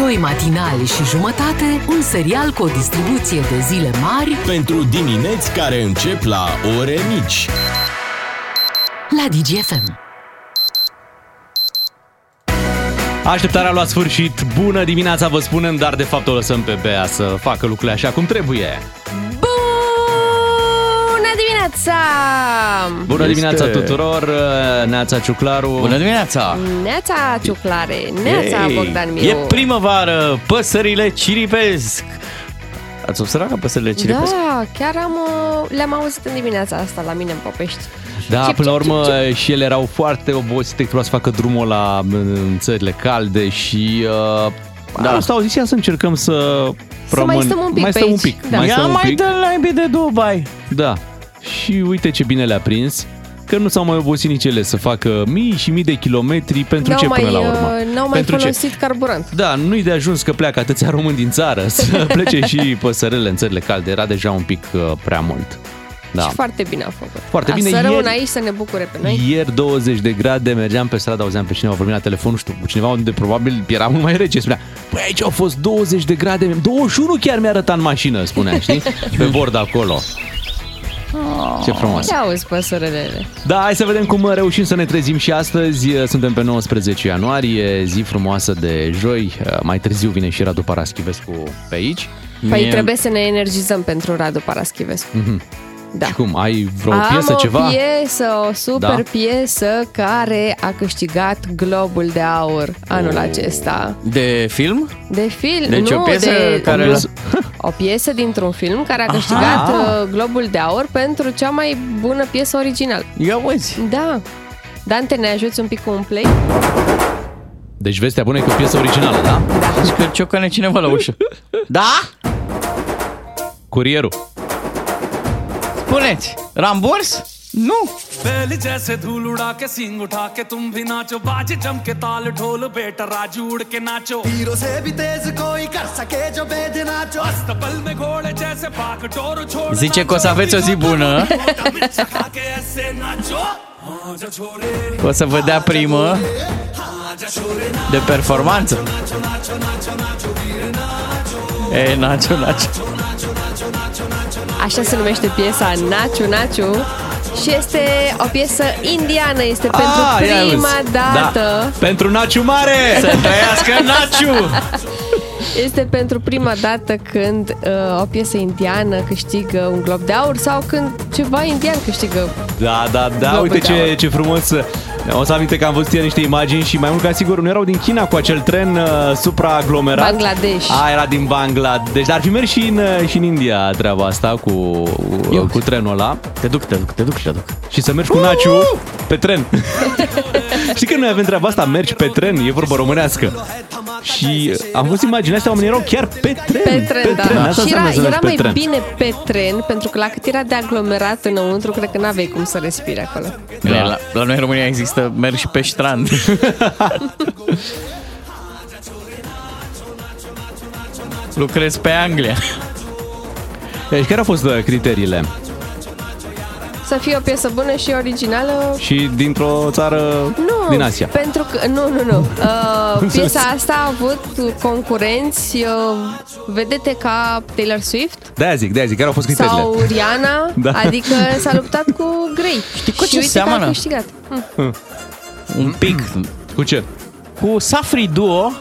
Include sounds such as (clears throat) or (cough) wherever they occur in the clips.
Doi matinali și jumătate, un serial cu o distribuție de zile mari Pentru dimineți care încep la ore mici. la DGFM. Așteptarea a luat sfârșit. Bună dimineața vă spunem, dar de fapt o lăsăm pe Bea să facă lucrurile așa cum trebuie. Bună dimineața! Bună Este. dimineața tuturor, Neața Ciuclaru. Bună dimineața! Neața Ciuclare, Neața Ei, Bogdan Miu. E primăvară, păsările ciripesc! Ați observat că păsările ciripesc? Da, chiar am, uh, le-am auzit în dimineața asta la mine în Popești. Da, Cip, până la cip, urmă cip, și ele erau foarte obosite că trebuia să facă drumul la în țările calde și uh, da. asta au zis ia să încercăm să Să mai stăm un pic mai pe stăm un aici. pic, Da. mai Ia stăm un mai pic. dă la de Dubai! Da. Și uite ce bine le-a prins că nu s-au mai obosit nici ele să facă mii și mii de kilometri pentru N-au ce mai, până la urmă? uh, N-au mai pentru ce? folosit carburant. Da, nu-i de ajuns că pleacă atâția români din țară să (laughs) plece și păsărele în țările calde. Era deja un pic uh, prea mult. Da. Și foarte bine a făcut. Foarte A, bine. Să Ieri- rămână aici să ne bucure pe noi. Ieri 20 de grade, mergeam pe stradă, auzeam pe cineva vorbind la telefon, nu știu, cu cineva unde probabil era mult mai rece. Spunea, păi aici au fost 20 de grade, 21 chiar mi-a arătat în mașină, spunea, știi? (laughs) Pe bord acolo. Ce frumos. Ce auzi păsărele? Da, hai să vedem cum reușim să ne trezim și astăzi. Suntem pe 19 ianuarie, zi frumoasă de joi. Mai târziu vine și Radu Paraschivescu pe aici. Păi Mie- trebuie să ne energizăm pentru Radu Paraschivescu. Mhm. Da. Și cum, ai vreo Am piesă, o ceva? piesă, o super Da? piesă care a câștigat Globul de Aur anul Oh. acesta. De film? De film, Deci nu, o piesă de, care- o, o piesă dintr-un film care a câștigat uh, Globul de Aur pentru cea mai bună piesă originală. Ia uzi! Da. Dante, ne ajuți un pic cu un play? Deci vestea bună e că e o piesă originală, da? Deci că ciocăne cineva la ușă. Da? Curierul. Spuneți, ramburs? Nu! बैल जैसे धूल उड़ा के सींग उठा के तुम भी नाचो बाजे जम के ताल ढोल बेटा राजू उड़ के नाचो हीरो से भी तेज कोई कर सके जो बेद नाचो अस्तबल में घोड़े जैसे पाक डोर छोड़ Zice că o să aveți o zi bună, मिर्चा खा के ऐसे नाचो हाँ जा छोरे o să vă dea primă de performanță. E, nacio, nacio. Așa se numește piesa Naciu Naciu și este o piesă indiană, este pentru Ah, ia prima uzi. dată. Da. Pentru Naciu Mare! (laughs) Să trăiască naciu! Este pentru prima dată când uh, o piesă indiană câștigă un glob de aur sau când ceva indian câștigă. Da, da, da, Globul uite de ce, aur. ce frumos. O să aminte că am văzut ieri niște imagini și mai mult ca sigur nu erau din China cu acel tren uh, supraaglomerat. Bangladesh. A, era din Bangladesh. Dar ar fi mers și în, uh, și în India treaba asta cu, uh, cu trenul ăla. Te duc, te duc, te duc, te duc. Și să mergi cu Naciu pe tren. (laughs) Știi că noi avem treaba asta, mergi pe tren, e vorba românească. Și am văzut imaginea astea, oamenii erau chiar pe tren. Pe tren, da. Asta Și înseamnă era, să mergi era pe mai tren. bine pe tren, pentru că la cât era de aglomerat înăuntru, cred că n-aveai cum să respiri acolo. Bine, la, la noi în România există merg și pe strand. Lucrez pe Anglia. Deci care au fost uh, criteriile? Să fie o piesă bună și originală, Și dintr-o țară nu, din Asia. pentru că, nu, nu, nu. (laughs) Uh, piesa asta a avut concurenți uh, vedete ca Taylor Swift De-aia zic, de-aia zic, care au fost criteriile? sau Rihanna, (laughs) Da. adică s-a luptat cu Grey. Știi cu și ce uite că seamănă? a câștigat. Hm. Un pic. Cu ce? Cu Safri Duo,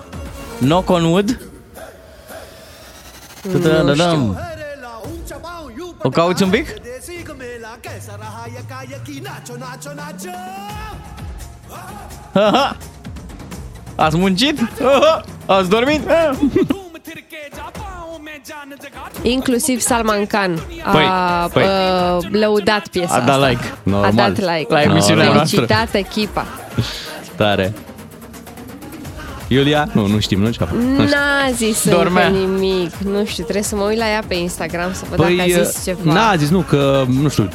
Knock on Wood. Da-da-da-dam. O cauți un pic? देसी को मेला कैसा रहा यका यकी नाचो नाचो नाचो Aha. Ați muncit? Aha. Ați dormit? Ah. धूम थिरके जा पाँव में जान जगा Inclusiv Salman Khan a Păi, păi. uh, lăudat piesa A dat asta. like. A Normal. dat like. La emisiunea noastră. Felicitat echipa. Tare. Iulia? Nu, nu știm, nu ce a făcut. Nu știu. N-a zis Dormea. încă nimic. Nu știu, trebuie să mă uit la ea pe Instagram să văd dacă a Păi, zis ceva. n-a zis, nu, că, nu știu,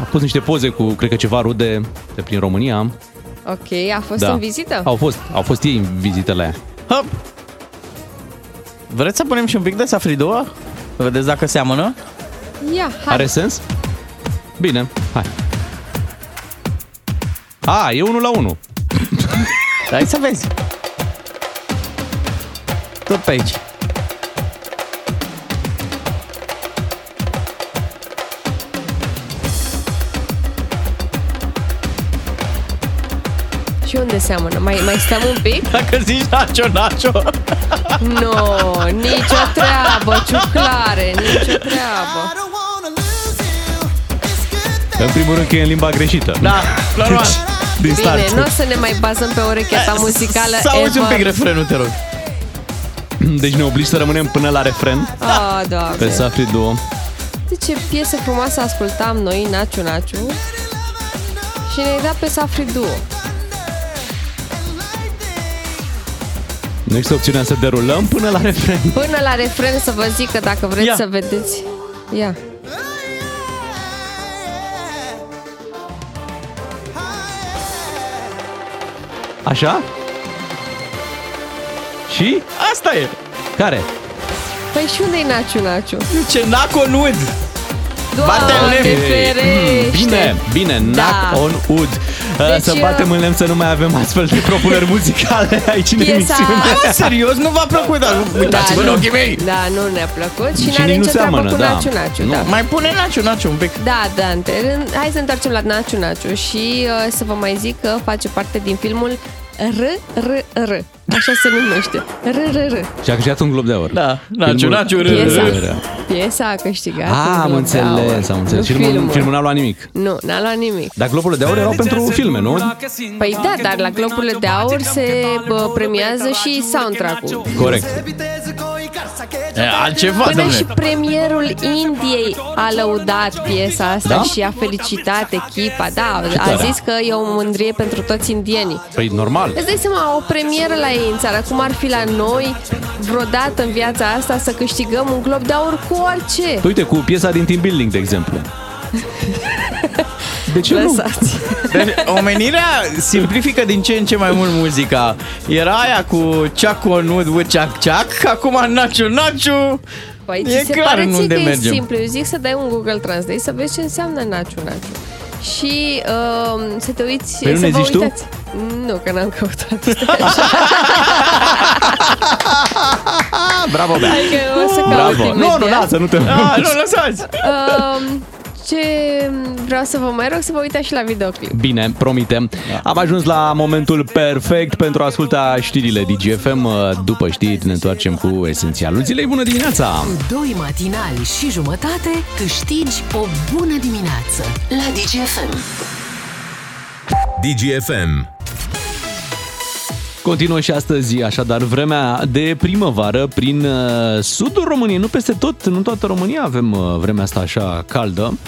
a pus niște poze cu, cred că ceva rude de prin România. Ok, a fost Da. în vizită? Au fost, au fost ei în vizită la ea. Hop. Vreți să punem și un pic de Safri Duo? Să vedeți dacă seamănă? Ia, hai. Are sens? Bine, hai. A, e unul la unul. Hai să vezi. Tot pe aici. Și unde seamănă? Mai, mai stăm un pic? (laughs) Dacă zici Nacho, Nacho. Nu, no, nicio treabă, ciuclare, nicio treabă. În primul rând că e în limba greșită. Da, normal. Din start. Bine, nu o să ne mai bazăm pe urechea ta muzicală Să auzi un ever. pic refrenul, te rog. (clears throat) Deci ne obligi să rămânem până la refren Ah, pe doamne. Safri Duo. De ce piesă frumoasă ascultam noi, Naciu Naciu, și ne-ai dat pe Safri Duo. Nu există opțiunea să derulăm până la refren. Până la refren să vă zic că dacă vreți Ia. să vedeți... Ia. Așa? Și? Asta e. Care? Păi și unde e Naciu Naciu? Ce naco nud. Bate în Doamne lemn. ferește! Bine, bine, Da. knock on wood. Deci, să uh, batem în lemn să nu mai avem astfel de propuneri muzicale aici în Piesa- emisiune. Bă, serios, nu v-a plăcut, dar uitați-vă în nu, ochii mei. Da, nu ne-a plăcut și, Și n-are nici nu nicio treabă seamănă, cu da. Naciu Naciu. Nu. Da. Mai pune Nacho, Nacho un pic. Da, Dante, în- hai să întoarcem la Naciu Naciu și uh, să vă mai zic că face parte din filmul R, R, R. Așa se numește. R, R, R. Și a câștigat un glob de aur. Da, Nacho, Filmul- Nacho, râ, Piesa. râ, râ. Piesa a câștigat. Ah, un am Glob de Aur. înțeles, am înțeles. Nu Filmul, filmul. filmul n-a luat nimic. Nu, n-a luat nimic. Dar globurile de aur erau pentru filme, nu? Păi da, dar la Globurile de Aur se bă, premiază și soundtrack-ul. Corect. E, altceva, Până domnule. și premierul Indiei a lăudat piesa asta Da? și a felicitat echipa. Da, a tare. zis că e o mândrie pentru toți indienii. Păi normal. Îți dai seama, o premieră la ei în țară, cum ar fi la noi vreodată în viața asta să câștigăm un glob de aur cu orice. Păi Uite, cu piesa din Team Building, de exemplu. (laughs) De ce nu? Lăsați. Deci, omenirea simplifică din ce în ce mai mult muzica. Era aia cu ceacu nud, cu ceac ceac, acum Nacho, Nacho. Păi E ți se clar pare în ție unde că mergem. e simplu. Eu zic să dai un Google Translate să vezi ce înseamnă Naciu Naciu. Și uh, să te uiți, Păi nu să ne vă zici tu? uitați. Nu, că n-am căutat. Stai (laughs) așa. Bravo, Bea. Adică o să caut Bravo. Nu, imediat. nu, lasă, nu te Ah, nu, lăsați. Um, ce vreau să vă mai rog să vă uitați și la videoclip. Bine, promitem. Da. Am ajuns la momentul perfect pentru a asculta știrile DGFM. După știri ne întoarcem cu esențialul zilei. Bună dimineața! Doi matinali și jumătate câștigi o bună dimineață la DGFM. DGFM. Continuă și astăzi, așadar, vremea de primăvară prin uh, sudul României. Nu peste tot, în toată România avem uh, vremea asta așa caldă.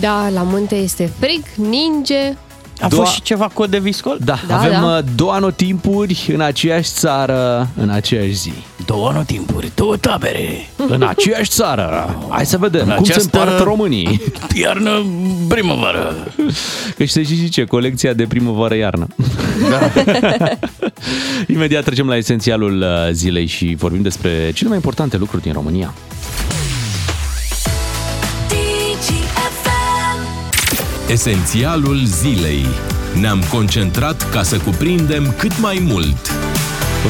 Da, la munte este frig, ninge. A Doua- fost și ceva cod de viscol? Da, Da, avem da. uh, două anotimpuri în aceeași țară, în aceeași zi. Două anotimpuri, două tabere. În aceeași țară. Hai să vedem În cum se această- împart românii. Iarnă, primăvară. Că și se și zice, colecția de primăvară-iarnă. Da. (laughs) Imediat trecem la esențialul uh, zilei și vorbim despre cele mai importante lucruri din România. Esențialul zilei. Ne-am concentrat ca să cuprindem cât mai mult.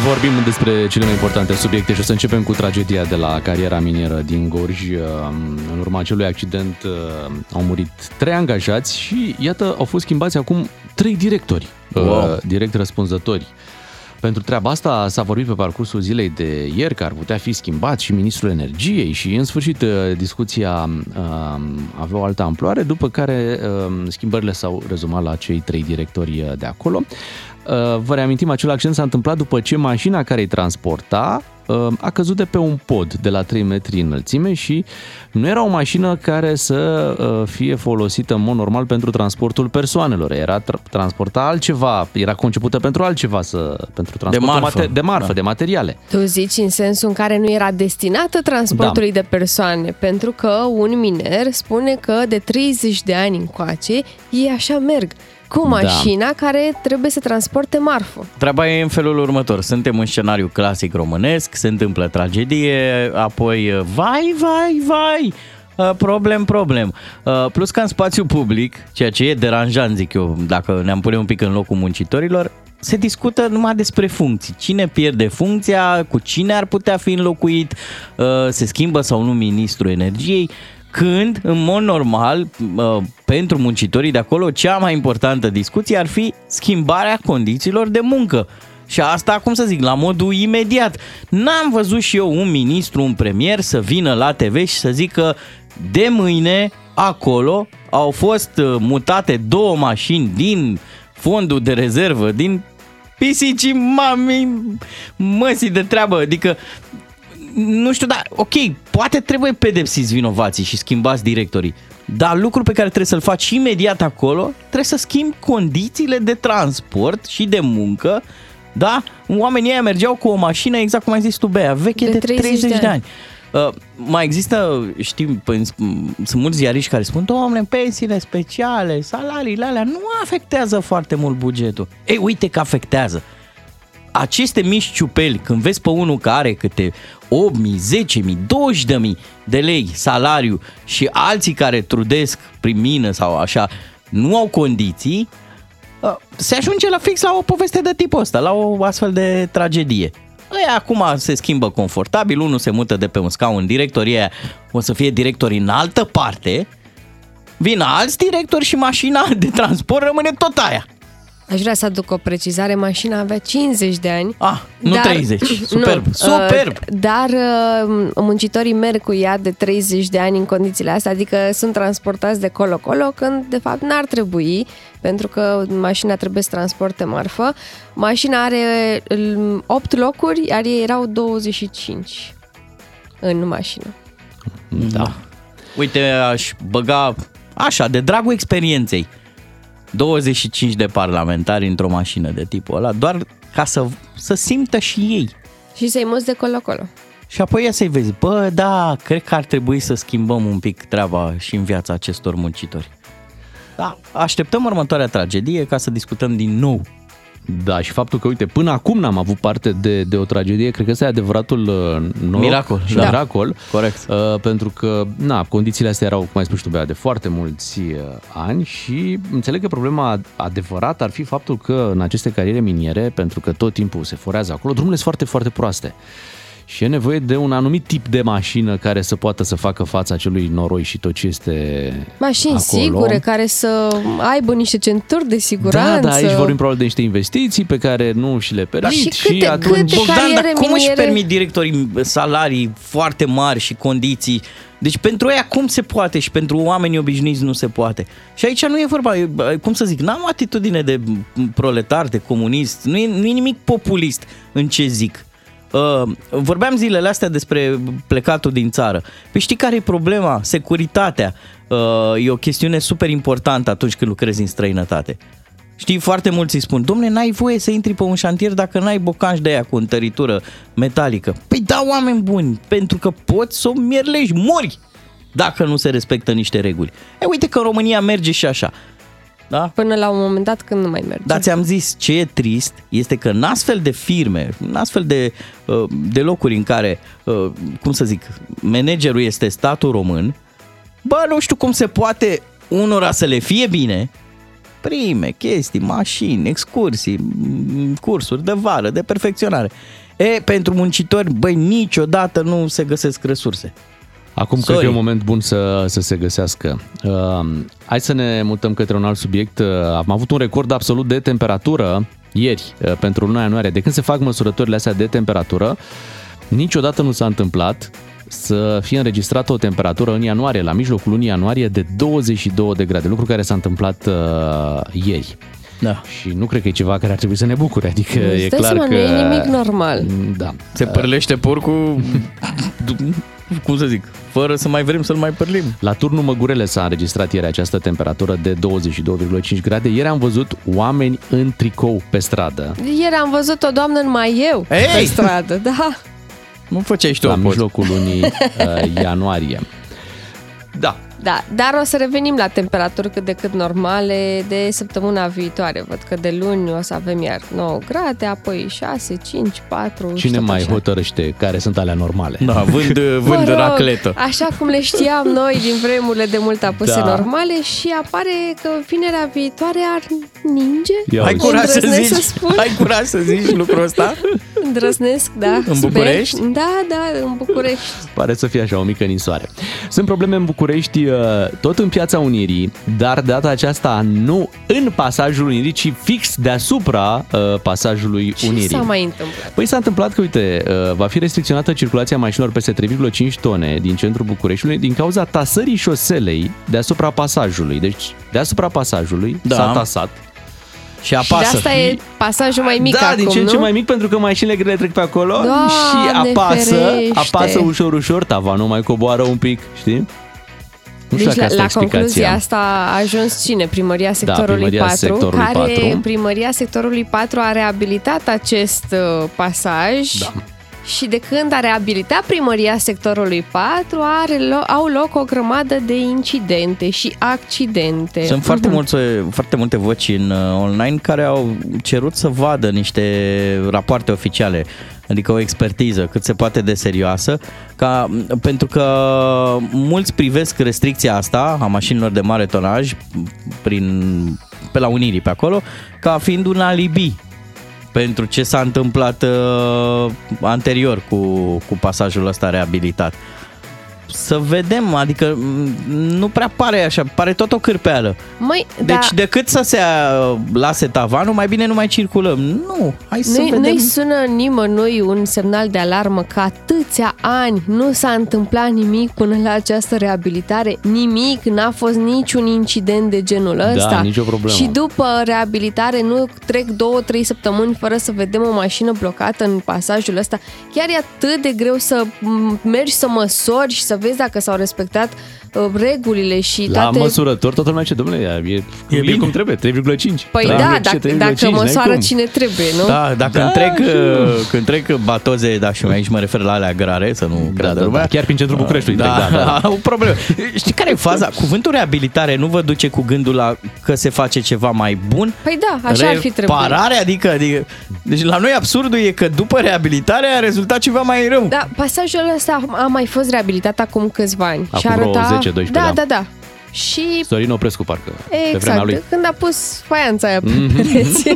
Vorbim despre cele mai importante subiecte și o să începem cu tragedia de la cariera minieră din Gorj. Uh, În urma acelui accident uh, au murit trei angajați și iată au fost schimbați acum trei directori, Wow. uh, direct răspunzători. Pentru treaba asta s-a vorbit pe parcursul zilei de ieri că ar putea fi schimbat și ministrul energiei și în sfârșit uh, discuția uh, avea o altă amploare, după care uh, schimbările s-au rezumat la cei trei directori uh, de acolo. Uh, Vă reamintim, acel accident s-a întâmplat după ce mașina care îi transporta uh, a căzut de pe un pod de la 3 metri înălțime și nu era o mașină care să uh, fie folosită în mod normal pentru transportul persoanelor. Era tra- transporta altceva, era concepută pentru altceva, să, pentru transportul marfă. mate- de marfă, Da. de materiale. Tu zici în sensul în care nu era destinată transportului Da. de persoane, pentru că un miner spune că de 30 de ani încoace ei așa merg cu Da. mașina care trebuie să transporte marfă. Treaba e în felul următor. Suntem în scenariu clasic românesc, se întâmplă tragedie, apoi uh, vai, vai, vai, uh, problem, problem. Uh, Plus că în spațiu public, ceea ce e deranjant, zic eu, dacă ne-am pune un pic în locul muncitorilor, se discută numai despre funcții. Cine pierde funcția, cu cine ar putea fi înlocuit, uh, se schimbă sau nu ministrul energiei, când, în mod normal, uh, pentru muncitorii de acolo, cea mai importantă discuție ar fi schimbarea condițiilor de muncă. Și asta, cum să zic, la modul imediat. N-am văzut și eu un ministru, un premier să vină la TV și să zică de mâine acolo au fost uh, mutate două mașini din fondul de rezervă, din pisicii mami, măsii de treabă. Adică, nu știu, dar ok, poate trebuie pedepsiți vinovații și schimbați directorii. Dar lucrul pe care trebuie să-l faci imediat acolo, trebuie să schimbi condițiile de transport și de muncă da? Oamenii ăia mergeau cu o mașină, exact cum ai zis tu, Bea, veche de, De de 30 30 de de ani. Uh, mai există, știm, păi, sunt mulți ziariști care spun, domnule, pensiile speciale, salariile alea nu afectează foarte mult bugetul. Ei, uite că afectează. Aceste mici ciupeli, când vezi pe unul care are câte 8.000, 10.000, 20.000 de lei salariu și alții care trudesc prin mină sau așa, nu au condiții, uh, se ajunge la fix la o poveste de tipul ăsta, la o astfel de tragedie. Ei, acum se schimbă confortabil, unul se mută de pe un scaun, directorii aia o să fie directori în altă parte, vin alți directori și mașina de transport rămâne tot aia. Aș vrea să aduc o precizare. Mașina avea 50 de ani. Ah, nu 30. (clears throat) Superb, Nu, superb. uh, Dar uh, muncitorii merg cu ea de 30 de ani în condițiile astea, adică sunt transportați de colo-colo, când de fapt n-ar trebui, pentru că mașina trebuie să transporte marfă. Mașina are 8 locuri, iar ei erau 25 în mașină. Da. Uite, aș băga așa, de dragul experienței, 25 de parlamentari într-o mașină de tipul ăla, doar ca să, să simtă și ei. Și să-i muți de colo-colo. Și apoi ia să-i vezi, bă, da, cred că ar trebui să schimbăm un pic treaba și în viața acestor muncitori. Da, așteptăm următoarea tragedie ca să discutăm din nou. Da, și faptul că, uite, până acum n-am avut parte de, de o tragedie, cred că ăsta e adevăratul uh, noroc Miracol, și da. miracol. Corect. Uh, pentru că, na, condițiile astea erau, cum ai spus tu, Bea, de foarte mulți uh, ani și înțeleg că problema adevărată ar fi faptul că în aceste cariere miniere, pentru că tot timpul se forează acolo, drumurile sunt foarte, foarte proaste. Și e nevoie de un anumit tip de mașină care să poată să facă fața acelui noroi și tot ce este Mașini acolo. sigure, care să aibă niște centuri de Da, siguranță. da, aici vorbim probabil de niște investiții pe care nu și le permit și și, câte- atunci... câte Bogdan, dar cariere cum își miniere? permit directorii salarii foarte mari și condiții? Deci pentru ei cum se poate și pentru oamenii obișnuiți nu se poate. Și aici nu e vorba, e, cum să zic, n-am o atitudine de proletar, de comunist, nu e, nu e nimic populist în ce zic. Uh, vorbeam zilele astea despre plecatul din țară. Păi știi care e problema? Securitatea uh, e o chestiune super importantă atunci când lucrezi în străinătate. Știi, foarte mulți îi spun, domne, n-ai voie să intri pe un șantier dacă n-ai bocanci de aia cu întăritură metalică. Păi da, oameni buni, pentru că poți să o mierlești, mori, dacă nu se respectă niște reguli. E, uite că în România merge și așa. Da? Până la un moment dat când nu mai merge. Dar ți-am zis, ce e trist este că în astfel de firme, în astfel de, uh, de locuri în care, uh, cum să zic, managerul este statul român, bă, nu știu cum se poate unora să le fie bine, prime, chestii, mașini, excursii, m, cursuri de vară, de perfecționare. E, pentru muncitori, băi, niciodată nu se găsesc resurse. Acum cred Sorry. că e un moment bun să, să se găsească. Uh, hai să ne mutăm către un alt subiect. Uh, am avut un record absolut de temperatură ieri uh, pentru luna ianuarie. De când se fac măsurătorile astea de temperatură, niciodată nu s-a întâmplat să fie înregistrată o temperatură în ianuarie, la mijlocul lunii ianuarie, de 22 de grade, lucru care s-a întâmplat uh, ieri. Da. Și nu cred că e ceva care ar trebui să ne bucure, adică Îți e dai clar seama, că... nu e nimic normal. Da. Se părlește porcul, (laughs) cum să zic, fără să mai vrem să-l mai părlim. La turnul Măgurele s-a înregistrat ieri această temperatură de 22,5 grade. Ieri am văzut oameni în tricou pe stradă. Ieri am văzut o doamnă în maieu Ei! pe stradă, da. Nu făceai și tu la o poză. mijlocul lunii (laughs) uh, ianuarie. Da, Da, dar o să revenim la temperaturi cât de cât normale de săptămâna viitoare. Văd că de luni o să avem iar 9 grade, apoi 6, 5, 4 și Cine tot mai așa. hotărăște care sunt alea normale? Da, vând, (laughs) Mă vând rog, racletă. Așa cum le știam noi din vremurile de mult apuse Da. normale și apare că vinerea viitoare ar ninge. Ia Ai uite. curaj să Îndrăznesc zici, să spun. ai curaj să zici lucrul ăsta? Îndrăznesc, da. În sper. București? Da, da, în București. Pare să fie așa o mică ninsoare. Sunt probleme în București, uh, tot în Piața Unirii, dar de data aceasta nu în pasajul Unirii, ci fix deasupra uh, pasajului Ce Unirii. s-a mai întâmplat? Păi s-a întâmplat că, uite, uh, va fi restricționată circulația mașinilor peste 3,5 tone din centrul Bucureștiului din cauza tasării șoselei deasupra pasajului. Deci, deasupra pasajului Da. s-a tasat. Și Și de apasă. asta e pasajul mai mic da, acum, din ce în ce nu? mai mic pentru că mașinile grele trec pe acolo Doamne și apasă, ferește! apasă ușor, ușor, tavanul mai coboară un pic, știi? Nu știu Deci dacă la, asta la e concluzia explicația. asta a ajuns cine? Primăria sectorului primăria 4, sectorului care 4. primăria sectorului 4 a reabilitat acest uh, pasaj Da. și de când a reabilitat primăria sectorului 4 are lo- au loc o grămadă de incidente și accidente. Sunt foarte, Mhm. multe, foarte multe voci în uh, online care au cerut să vadă niște rapoarte oficiale, adică o expertiză cât se poate de serioasă, ca, pentru că mulți privesc restricția asta a mașinilor de mare tonaj prin, pe la Unirii pe acolo ca fiind un alibi pentru ce s-a întâmplat uh, anterior cu, cu pasajul ăsta reabilitat. Să vedem, adică m, nu prea pare așa, pare tot o cârpeală. Măi, Deci da, decât să se uh, lase tavanul, mai bine nu mai circulăm. Nu, hai să nu-i, vedem. nu-i sună nimănui un semnal de alarmă că atâția ani nu s-a întâmplat nimic până la această reabilitare. Nimic, n-a fost niciun incident de genul ăsta. Da, nicio problemă. Și după reabilitare nu trec două, trei săptămâni fără să vedem o mașină blocată în pasajul ăsta. Chiar e atât de greu să m, mergi să măsori și să vezi dacă s-au respectat uh, regulile și La toate... măsurător, toată lumea ce, domnule, e, e, e bine. cum trebuie, 3,5. Păi Trebuie da, ce, dacă, 3,5, dacă n-ai măsoară cum. cine trebuie, nu? Da, dacă Da, îmi trec, și- uh, când trec batoze, da, și aici mă refer la alea grare, să nu Da, creadă da, da, lumea. chiar prin centrul Bucureștiului da, trec, da, da. (laughs) Au probleme. Știi care e faza? Cuvântul reabilitare nu vă duce cu gândul la că se face ceva mai bun? Păi da, așa ar fi trebuit. Reparare, adică, adică... Deci la noi absurdul e că după reabilitare a rezultat ceva mai rău. Da, pasajul ăsta a mai fost reabilitat acum câțiva ani. Acum și arăta... vreo 10-12, da, da. da, da. Și Sorin Oprescu, parcă, pe vremea Exact, lui. Mhm. când a pus faianța aia pe pereți.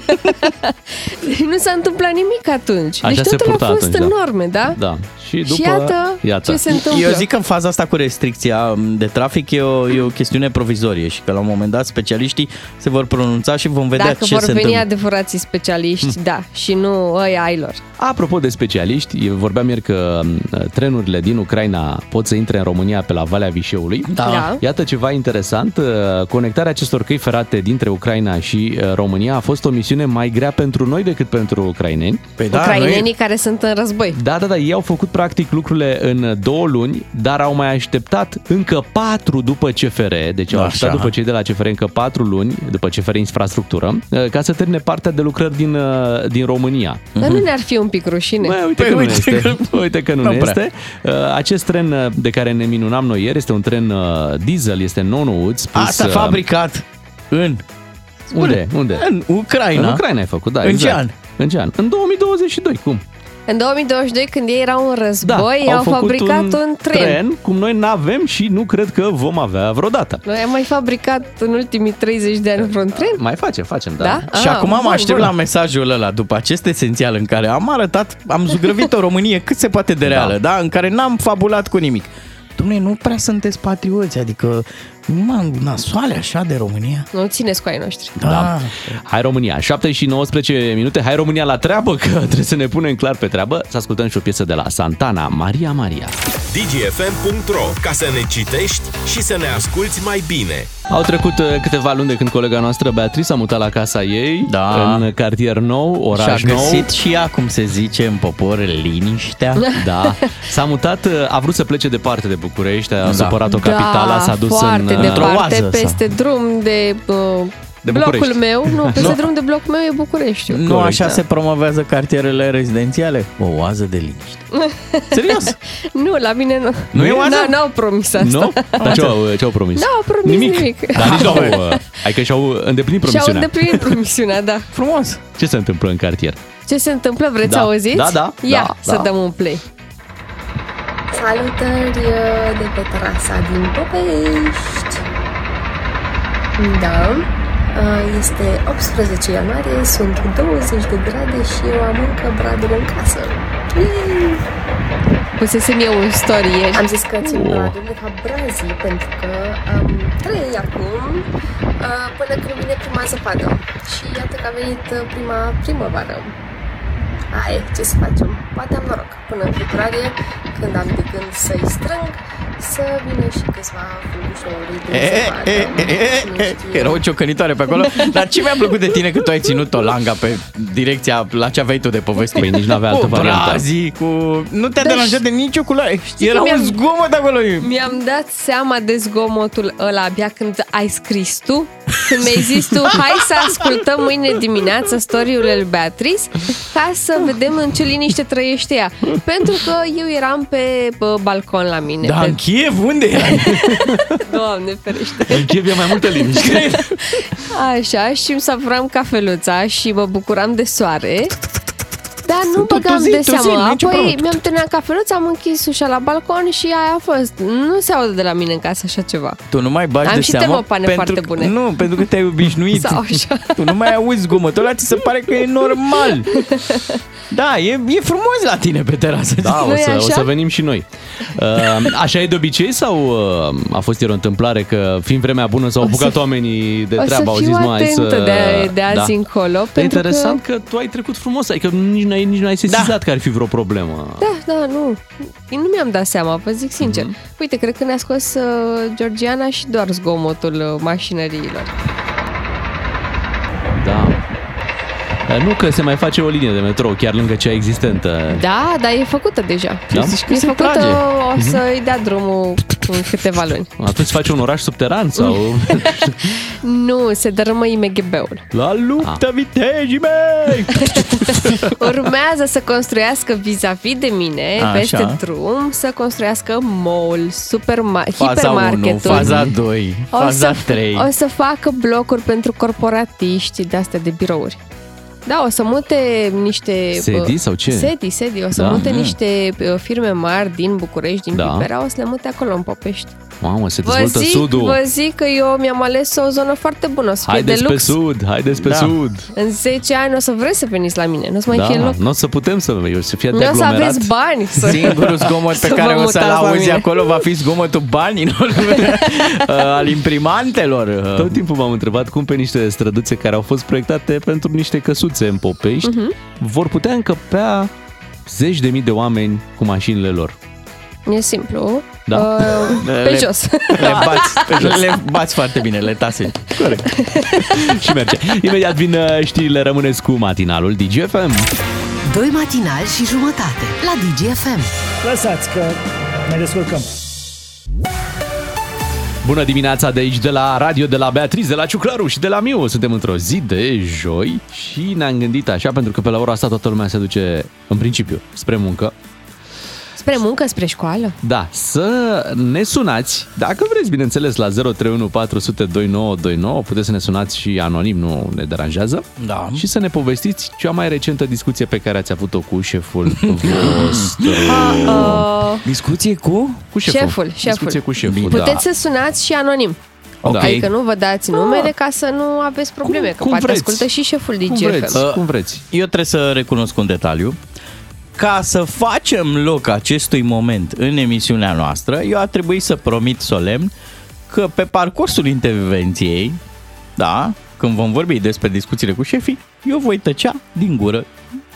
(laughs) nu s-a întâmplat nimic atunci. Așa deci se totul a purta fost atunci, în da. norme, da? Da. Și după, și iată, iată. ce se întâmplă. Eu zic că în faza asta cu restricția de trafic e o, e o chestiune provizorie și că la un moment dat specialiștii se vor pronunța și vom vedea Dacă ce vor se veni întâmplă. adevărații specialiști, da, și nu ăia ai lor. Apropo de specialiști, eu vorbeam ieri că m, trenurile din Ucraina pot să intre în România pe la Valea Vișeului. Da. Da. Iată ceva interesant, uh, conectarea acestor căi ferate dintre Ucraina și uh, România a fost o misiune mai grea pentru noi decât pentru ucraineni. Păi Da, da, Ucrainenii noi, care sunt în război. Da, da, da, ei au făcut practic lucrurile în două luni, dar au mai așteptat încă patru după CFR, deci au Așa. așteptat după cei de la CFR încă patru luni, după CFR Infrastructură, uh, ca să termine partea de lucrări din, uh, din România. Dar nu ne-ar fi un pic rușine? Bă, uite, Păi că nu uite este. că- (laughs) uite că nu, Nu ne prea. este. Uh, Acest tren uh, de care ne minunam noi ieri este un tren uh, diesel, este nou-nouț. pus, asta uh, fabricat în... Unde? Unde? În Ucraina. În Ucraina ai făcut, da, În ce exact. an? În ce an? În 2022, cum? În 2022, când ei erau în Da, război, au, făcut fabricat un, un tren. tren, cum noi n-avem și nu cred că vom avea vreodată. Noi am mai fabricat în ultimii 30 de ani vreun tren? Mai facem, facem, da. Da? Și Ah, acum mă bun, aștept bun. la mesajul ăla, după acest esențial în care am arătat, am zugrăvit o (laughs) Românie cât se poate de reală, da? În care n-am fabulat cu nimic. Dom'le, nu prea sunteți patrioți, adică numai nasoale așa de România. Nu țineți cu ai noștri. Da. Hai România, 7 și 19 minute, hai România la treabă, că trebuie să ne punem clar pe treabă. Să ascultăm și o piesă de la Santana, Maria Maria. dgfm.ro Ca să ne citești și să ne asculti mai bine. Au trecut uh, câteva luni de când colega noastră Beatrice s-a mutat la casa ei Da. în cartier nou, oraș Și a găsit nou. și ea, cum se zice în popor, liniștea. (laughs) Da, s-a mutat, uh, a vrut să plece departe de București, a Da. supărat-o capitala, da, s-a dus foarte în... uh, Într-o departe, oază, peste drum de uh, de Blocul București. meu, nu, (laughs) peste drum de blocul meu e București. Nu așa se promovează cartierele rezidențiale? O oază de liniște. (laughs) Serios? Nu, la mine nu. Nu e oază? N- N-au promis asta. Nu? Dar ce au, (laughs) ce au promis? N-au promis nimic. Dar nici nu au... uh, Adică și-au îndeplinit Și-au promisiunea. îndeplinit promisiunea, da. Frumos. Ce se întâmplă în cartier? Ce se întâmplă? Vreți Da. să auziți? Da, da, Ia, da, să da. dăm un play. Salutări uh, de pe terasa din Popești. Da, uh, este 18 ianuarie, sunt 20 de grade și eu am încă bradul în casă. Yay! Pusesem eu un story ieri. Am zis că țin Oh. bradul, de fapt brazii, pentru că am trei acum uh, până când vine prima zăpadă. Și iată că a venit uh, prima primăvară. Ai, ce să facem? Poate am noroc până în februarie, când am de gând să-i strâng, să vină și câțiva fulgușori de E, e, zăpadă. e, e, Nu e, știu. Era o ciocănitoare pe acolo. (laughs) Dar ce mi-a plăcut de tine că tu ai ținut o langa pe direcția la ce aveai tu de povestit. Păi nici n-avea altă cu variantă. brazii, cu... Nu te-a Da, deranjat de nicio culoare. Era că un mi-am- zgomot acolo. Mi-am dat seama de zgomotul ăla abia când ai scris tu, când mi-ai zis tu, hai să ascultăm mâine dimineață storiurile lui Beatrice ca să vedem în ce liniște trăiește ea. (laughs) Pentru că eu eram pe bă, balcon la mine. Da, pe... în Kiev, unde erai? (laughs) Doamne ferește. În Kiev e mai multă liniște. (laughs) Așa, și îmi savuram cafeluța și mă bucuram de soare. Dar nu Tu- tu băgam zi, de tu zi, seamă. nicio Apoi problemă. mi-am terminat cafeluța, am închis ușa la balcon și aia a fost. Nu se aude de la mine în casă așa ceva. Tu nu mai bagi Am de și seamă termopane pentru foarte că- bune. Nu, pentru că te-ai obișnuit. Sau așa. (laughs) Tu nu mai auzi zgomotul ăla, ți se pare că e normal. (laughs) Da, e, e frumos la tine pe terasă. Da, o Nu e să, o așa? să venim și noi. Uh, Așa e de obicei sau uh, a fost ieri o întâmplare că, fiind vremea bună, s-au O apucat să- oamenii de o să treabă? Au fiu zis, nu, hai să... atentă de- de azi încolo, Dar e pentru interesant că... tu ai trecut frumos, adică nici nu ai, nici nu ai sesizat că ar fi vreo problemă. Da, da, nu. Nu mi-am dat seama, vă zic sincer. Mhm. Uite, cred că ne-a scos uh, Georgiana și doar zgomotul uh, mașinăriilor. Da. Dar Nu că se mai face o linie de metrou chiar lângă cea existentă. Da, dar e făcută deja. Da? Zici că E se făcută, trage. o să-i dea drumul în câteva luni. Atunci faci un oraș subteran sau... (laughs) Nu, se dărâmă IMGB-ul. La luptă Da. vitejii mei! (laughs) Urmează să construiască vis-a-vis de mine, Așa. peste drum, să construiască mall, superma- Faza 1, hipermarketuri. faza 2, o faza să, 3. O să facă blocuri pentru corporatiști de astea de birouri. Da, o să mute niște... Sedi uh, sau ce? Sedi, sedi. O să Da. mute Mm. niște uh, firme mari din București, din Da. Pipera, o să le mute acolo în Popești. Mamă, se Vă dezvoltă zic, sudul. vă zic că eu mi-am ales o zonă foarte bună, o să fie de Haideți pe lux. sud, haideți pe Da. sud. În 10 ani o să vreți să veniți la mine, nu o să mai Da, fie loc. nu o să putem să, eu să fie de Nu o să aglomerat. aveți bani. Să... Singurul zgomot pe (laughs) să care vă o să-l mutați la auzi mine. acolo va fi zgomotul banilor (laughs) uh, al imprimantelor. Uh, Tot timpul m-am întrebat cum pe niște străduțe care au fost proiectate pentru niște căsuțe în Popești Mhm. vor putea încăpea zeci de mii de oameni cu mașinile lor. E simplu. Da. Uh, pe Le- jos. Le (laughs) bați, (laughs) le bați foarte bine, le tase. (laughs) și merge. Imediat vin uh, știrile, rămâneți cu matinalul DGFM. Doi matinali și jumătate la DGFM. Lăsați că ne descurcăm. Bună dimineața de aici, de la radio, de la Beatriz, de la Ciuclaru și de la Miu. Suntem într-o zi de joi și ne-am gândit așa, pentru că pe la ora asta toată lumea se duce, în principiu, spre muncă. Spre muncă, spre școală. Da, să ne sunați, dacă vreți, bineînțeles, la 031 400 2929, puteți să ne sunați și anonim, nu ne deranjează, Da. și să ne povestiți cea mai recentă discuție pe care ați avut-o cu șeful (laughs) vostru. Uh, Discuție cu? Cu șeful. Șeful, șeful. Discuție cu șeful, puteți da. să sunați și anonim. Ok. Adică nu vă dați numele ca să nu aveți probleme, Cum- că cum poate vreți. ascultă și șeful Cum DGFM. vreți, Uh, cum vreți. Eu trebuie să recunosc un detaliu. Ca să facem loc acestui moment în emisiunea noastră, eu a trebuit să promit solemn că pe parcursul intervenției, da, când vom vorbi despre discuțiile cu șefii, eu voi tăcea din gură.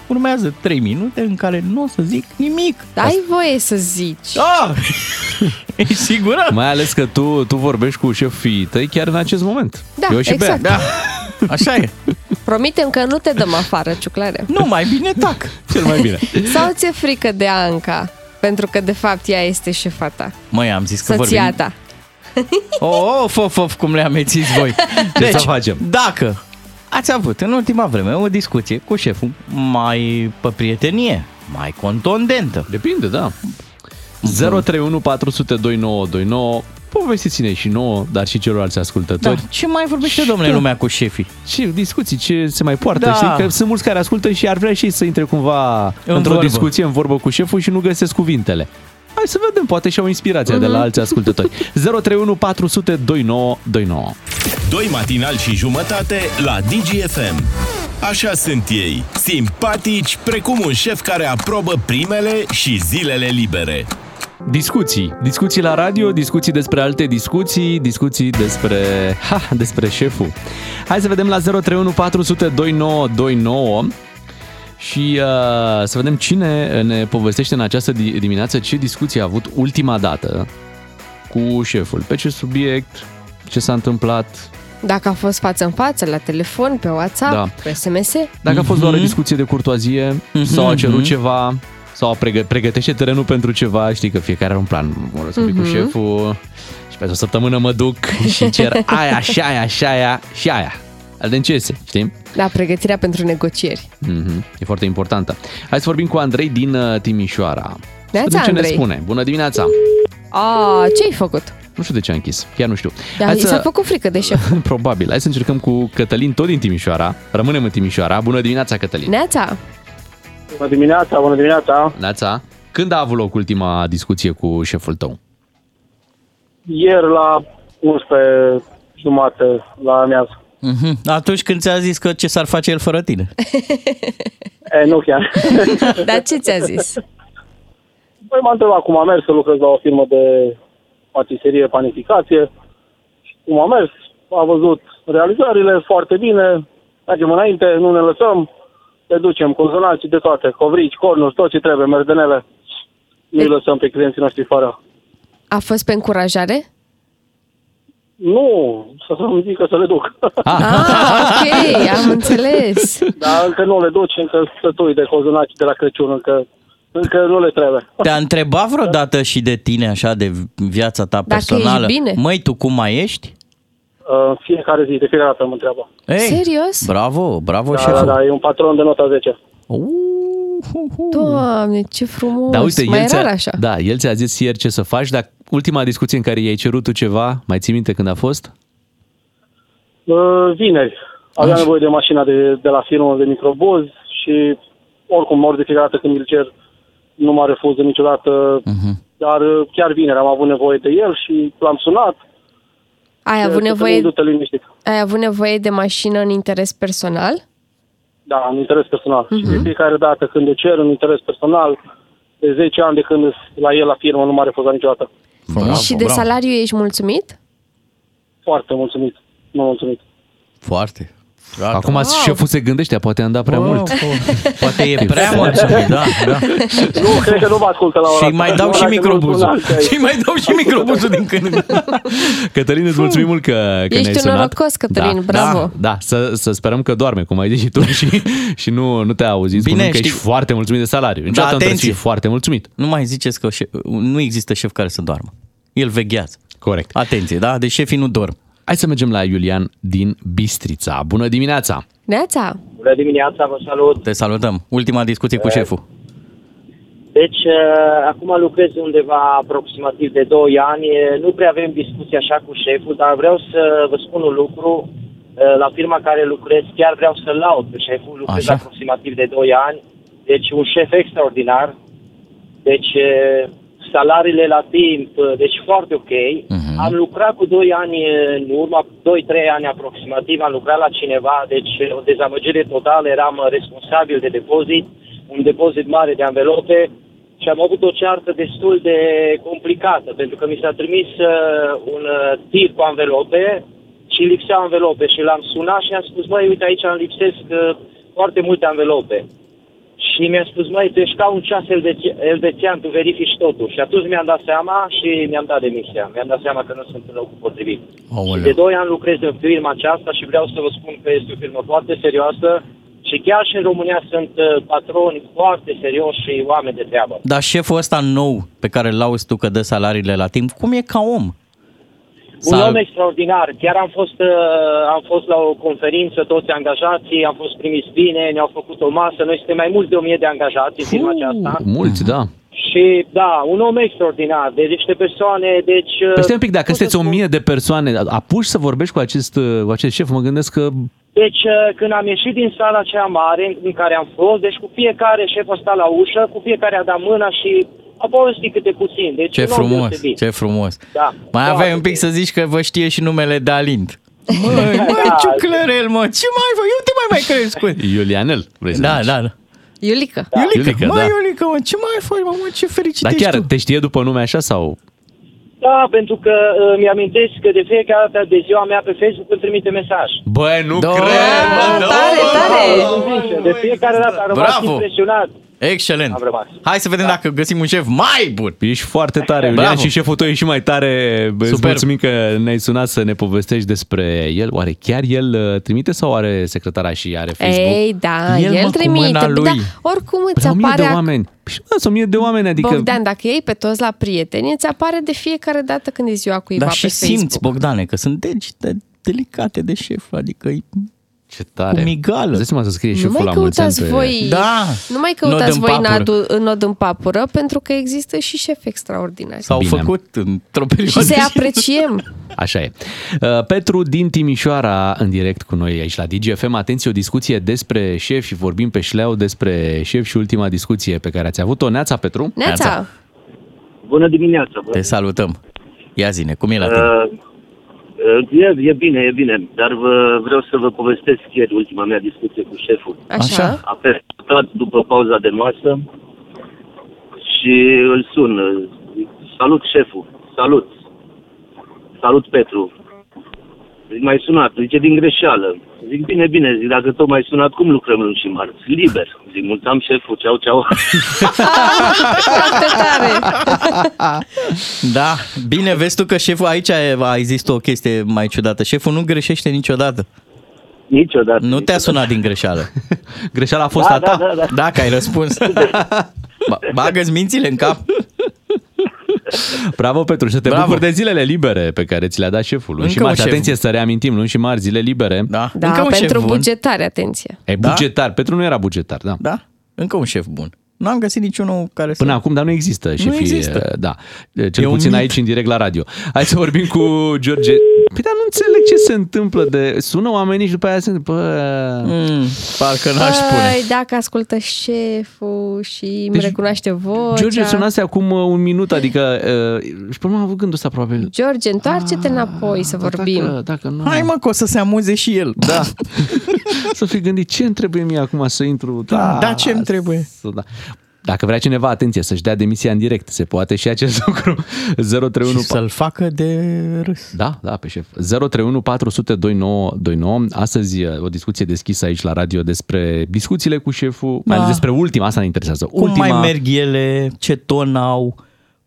Urmează 3 minute în care nu o să zic nimic. Ai voie să zici. Ah! (laughs) E sigură? Mai ales că tu, tu vorbești cu șefii tăi chiar în acest moment. Da, Eu și exact. Bea. Da, așa e. Promitem că nu te dăm afară, ciuclare. Nu, mai bine tac. (laughs) Cel mai bine. Sau ți-e frică de Anca? Pentru că, de fapt, ea este șefa ta. Măi, am zis că Soția vorbim... ta. (laughs) Oh, of, of, of, cum le amețiți voi. Deci, Ce să facem? Dacă ați avut în ultima vreme o discuție cu șeful mai pe prietenie, mai contondentă, Depinde, da. 031 400 2929 Povestiți-ne și nouă, dar și celorlalți da. ascultători. ce mai vorbește domnule lumea cu șefii? Ce discuții, ce se mai poartă, Da. știi? Că sunt mulți care ascultă și ar vrea și ei să intre cumva În într-o vorbă. discuție, în vorbă cu șeful și nu găsesc cuvintele. Hai să vedem, poate și-au inspirația de la alți ascultători. 031 400 2929 Doi matinali și jumătate la DGFM. Așa sunt ei, simpatici precum un șef care aprobă primele și zilele libere. Discuții. Discuții la radio, discuții despre alte discuții, discuții despre, ha, despre șeful. Hai să vedem la 031 400 2929 și uh, să vedem cine ne povestește în această di- dimineață ce discuție a avut ultima dată cu șeful. Pe ce subiect, ce s-a întâmplat, Dacă a fost față în față, la telefon, pe WhatsApp, Da. pe SMS, dacă a fost doar o discuție de curtoazie sau a cerut ceva sau a pregă- pregătește terenul pentru ceva, știi că fiecare are un plan. Mă rog să fii cu șeful și pe o săptămână mă duc (laughs) și cer aia și aia și aia și aia. Adâncese, știi? da, pregătirea pentru negocieri. Mhm, E foarte importantă. Hai să vorbim cu Andrei din uh, Timișoara. Să Neața, vedem ce ne Andrei. spune. Bună dimineața! A, ce ai făcut? Nu știu de ce a închis, chiar nu știu. Da, Hai i s-a făcut frică de șef. (laughs) Probabil. Hai să încercăm cu Cătălin, tot din Timișoara. Rămânem în Timișoara. Bună dimineața, Cătălin! Neața, Bună dimineața, bună dimineața. Neața! Când a avut loc ultima discuție cu șeful tău? Ieri la 11 jumate la amiază. Mhm. Atunci când ți-a zis că ce s-ar face el fără tine. (laughs) E, nu chiar. (laughs) dar ce ți-a zis? Păi m-a întrebat cum a mers să lucrez la o firmă de patiserie, panificație. Și cum a mers, a văzut realizările foarte bine, mergem înainte, nu ne lăsăm, le ducem conzonații de toate, covrici, cornuri, tot ce trebuie, merdenele. Nu-i lăsăm pe clienții noștri fără. A fost pe încurajare? Nu, să să-mi zică să le duc. Ah, ok, am înțeles. Dar încă nu le duci, încă stătui de cozonaci de la Crăciun, încă, încă nu le trebuie. Te-a întrebat vreodată și de tine, așa, de viața ta Dacă personală? ești bine. Măi, tu cum mai ești? Uh, fiecare zi, de fiecare dată mă întreabă. Ei, Serios? Bravo, bravo, Da, șeful. da, da, e un patron de nota 10. Uh, hu, hu. Doamne, ce frumos. Da, uite, Mai el ți-a, rar așa. da, el ți-a zis ieri ce să faci, dar ultima discuție în care i-ai cerut tu ceva, mai ții minte când a fost? Uh, vineri. Aveam nevoie de mașina de, de la firmă de microbuz și oricum, ori de fiecare dată când îl cer, nu m-a refuzat niciodată. Mhm. Dar uh, chiar vineri am avut nevoie de el și l-am sunat. Ai avut, Să nevoie, fim Du-te liniștit. ai avut nevoie de mașină în interes personal? Da, în interes personal. Și de fiecare dată când îl cer în interes personal, de 10 ani de când sunt la el la firmă, nu m-a refuzat niciodată. Bravo, și de bravo. salariu ești mulțumit? Foarte mulțumit. Nu mulțumit. Foarte. Gata. Acum șeful se gândește, poate am dat prea Oh, mult. oh. (laughs) Poate e prea mulțumit, da, da. (laughs) Nu, cred că nu mă ascultă la ora Și asta. mai dau Nu, și dacă nu microbuzul. sunați aici. Și mai dau și microbuzul din când în când. (laughs) Cătălin, îți mulțumim mult că, că Ești ne-ai un sunat. norocos, Cătălin, da, bravo. Da, da să, să sperăm că doarme, cum ai zis și tu, și, și nu, nu te-a auzit Bine, spunând că știi- ești foarte mulțumit de salariu. Niciodată nu trebuie să atenție. fii foarte mulțumit. Nu mai ziceți că șef, nu există șef care să doarmă. El veghează. Corect. Atenție, da? Deci șefii nu dorm. Hai să mergem la Iulian din Bistrița. Bună dimineața! Neața, Bună dimineața, vă salut. Te salutăm. Ultima discuție cu șeful. Deci, uh, acum lucrez undeva aproximativ de 2 ani. Uh, Nu prea avem discuții așa cu șeful, dar vreau să vă spun un lucru. Uh, La firma care lucrez, chiar vreau să-l laud pe șeful. Lucrez Așa. aproximativ de 2 ani. Deci, un șef extraordinar. Deci, uh, salariile la timp, uh, deci foarte ok. Mhm. Am lucrat cu 2 ani în urmă, 2-3 ani aproximativ, am lucrat la cineva, deci uh, o dezamăgire totală, eram uh, responsabil de depozit, un depozit mare de anvelope și am avut o ceartă destul de complicată, pentru că mi s-a trimis uh, un uh, tir cu anvelope și lipseau anvelope și l-am sunat și am spus, băi, uite aici îmi lipsesc uh, foarte multe anvelope. Și mi-a spus, măi, tu ești ca un ceas elveț- elvețian, tu verifici totul. Și atunci mi-am dat seama și mi-am dat demisia. Mi-am dat seama că nu sunt în locul potrivit. De Aoleu. 2 ani lucrez în firma aceasta și vreau să vă spun că este o firmă foarte serioasă și chiar și în România sunt uh, patroni foarte serioși și oameni de treabă. Dar șeful ăsta nou pe care îl lauzi tu că dă salariile la timp, cum e ca om? Un Sal- om extraordinar. Chiar am fost, uh, am fost la o conferință, toți angajații, am fost primiți bine, ne-au făcut o masă. Noi suntem mai mulți de 1000 de angajați în firma aceasta. Mulți, da. Și da, un om extraordinar, de niște persoane, deci... uh, Păi stai un pic, dacă pot să sunteți o spun- mie de persoane, apuci să vorbești cu acest, cu acest șef, mă gândesc că Deci uh, când am ieșit din sala aceea mare în care am fost, deci cu fiecare șef a stat la ușă, cu fiecare a dat mâna și a povestit câte puțin. Deci Ce un om frumos, deosebit. ce frumos. Da. Mai Da, aveai un pic este. să zici că vă știe și numele de Alint. Măi, (laughs) măi, Da. ciuclărel, mă, ce mai vă? Eu te mai mai crescut. Iulianel, vrei să Da, zici. da, da. Iulică. Iulica, Iulica, măi, da. Iulica, mă, ce mai faci, mă, mă, ce fericit Dar ești chiar, tu. te știe după nume așa sau? Da, pentru că uh, mi-amintesc că de fiecare dată de ziua mea pe Facebook îmi trimite mesaj. Băi, nu Da. cred, bă, Da, da, tare, bă, tare. bă, bă, De fiecare dată am rămas Bravo. impresionat. Excelent. Am rămas. Hai să vedem dacă găsim un șef mai bun. Ești foarte tare, Iulian, Bravo. și șeful tău e și mai tare. Îți Superb. mulțumim că ne-ai sunat să ne povestești despre el. Oare chiar el uh, trimite sau are secretara și are Facebook? Ei, da, El, el, mă, cu trimite. mâna Da, lui. oricum îți Păi, o mie de apare... oameni. Păi, da, sunt o mie de oameni, adică... Bogdan, dacă iei pe toți la prieteni, îți apare de fiecare dată când e ziua cuiva Dar pe și Facebook. simți, Bogdane, că sunt degi de delicate de șef, adică e Ce tare. Cu migală. Îți dai seama să scrie Nu șeful mai la mulți ani căutați pe... voi, Da. nu mai Nod căutați în voi în, papură. adu, în nod în papură, pentru că există și șefi extraordinari. s-au Bine. făcut într-o Și perioadă. să-i apreciem. (laughs) Așa e. Uh, Petru din Timișoara, în direct cu noi aici la DGFM. Atenție, o discuție despre șef și vorbim pe șleau despre șef și ultima discuție pe care ați avut-o. Neața, Petru? Neața, Bună dimineața, bă. Te salutăm. Ia zine, cum e la tine? Uh, uh, e, e bine, e bine, dar vă, vreau să vă povestesc ieri ultima mea discuție cu șeful. așa. Așa. A persecutat după pauza de masă și îl sun. Zic, Salut șeful, salut. Salut Petru. Zic, mai sunat, zice din greșeală. Zic, bine, bine, zic, dacă tot mai sunat, cum lucrăm luni și marți? Liber. Zic, mulțumim șeful, ceau, ceau. Foarte tare. Da, bine, vezi tu că șeful aici a există o chestie mai ciudată. Șeful nu greșește niciodată. Niciodată. Nu te-a sunat din greșeală. Greșeala a fost Da, a ta? da, da, da. Dacă ai răspuns. (laughs) Ba- Bagă-ți mințile în cap. Bravo, Petru, și să te Bravo. bucuri de zilele libere pe care ți le-a dat șeful. Luni și Încă un marți, șef. atenție să reamintim, luni și marți, zile libere. Da, Da, Încă un șef pentru bun. bugetare, atenție. E Da? bugetar. Petru nu era bugetar, da. Da, încă un șef bun. Nu am găsit niciunul care să... Până acum, dar nu există. Și Nu există. Da, cel E un puțin mit. aici, în direct la radio. Hai să vorbim cu George. Păi, dar nu înțeleg ce se întâmplă de... Sună oamenii și după aia se... Bă... Mm, parcă n-aș spune. Păi, dacă ascultă șeful și îmi Deci, recunoaște vocea... George sunase acum uh, un minut, adică... Uh, și pe urmă am avut gândul ăsta probabil. George, întoarce-te înapoi să vorbim. Dacă, dacă nu... Hai mă, că o să se amuze și el. Da. (laughs) să fi gândit ce îmi trebuie mie acum să intru. Da, da, ce îmi trebuie? Să, da. Dacă vrea cineva, atenție, să-și dea demisia în direct, se poate și acest (laughs) lucru. 031 Și să-l facă de râs. Da, da, pe șef. 031 400 2929. Astăzi uh, o discuție deschisă aici la radio despre discuțiile cu șeful, mai ales Da. despre ultima, asta ne interesează. Cum ultima, mai merg ele, ce ton au,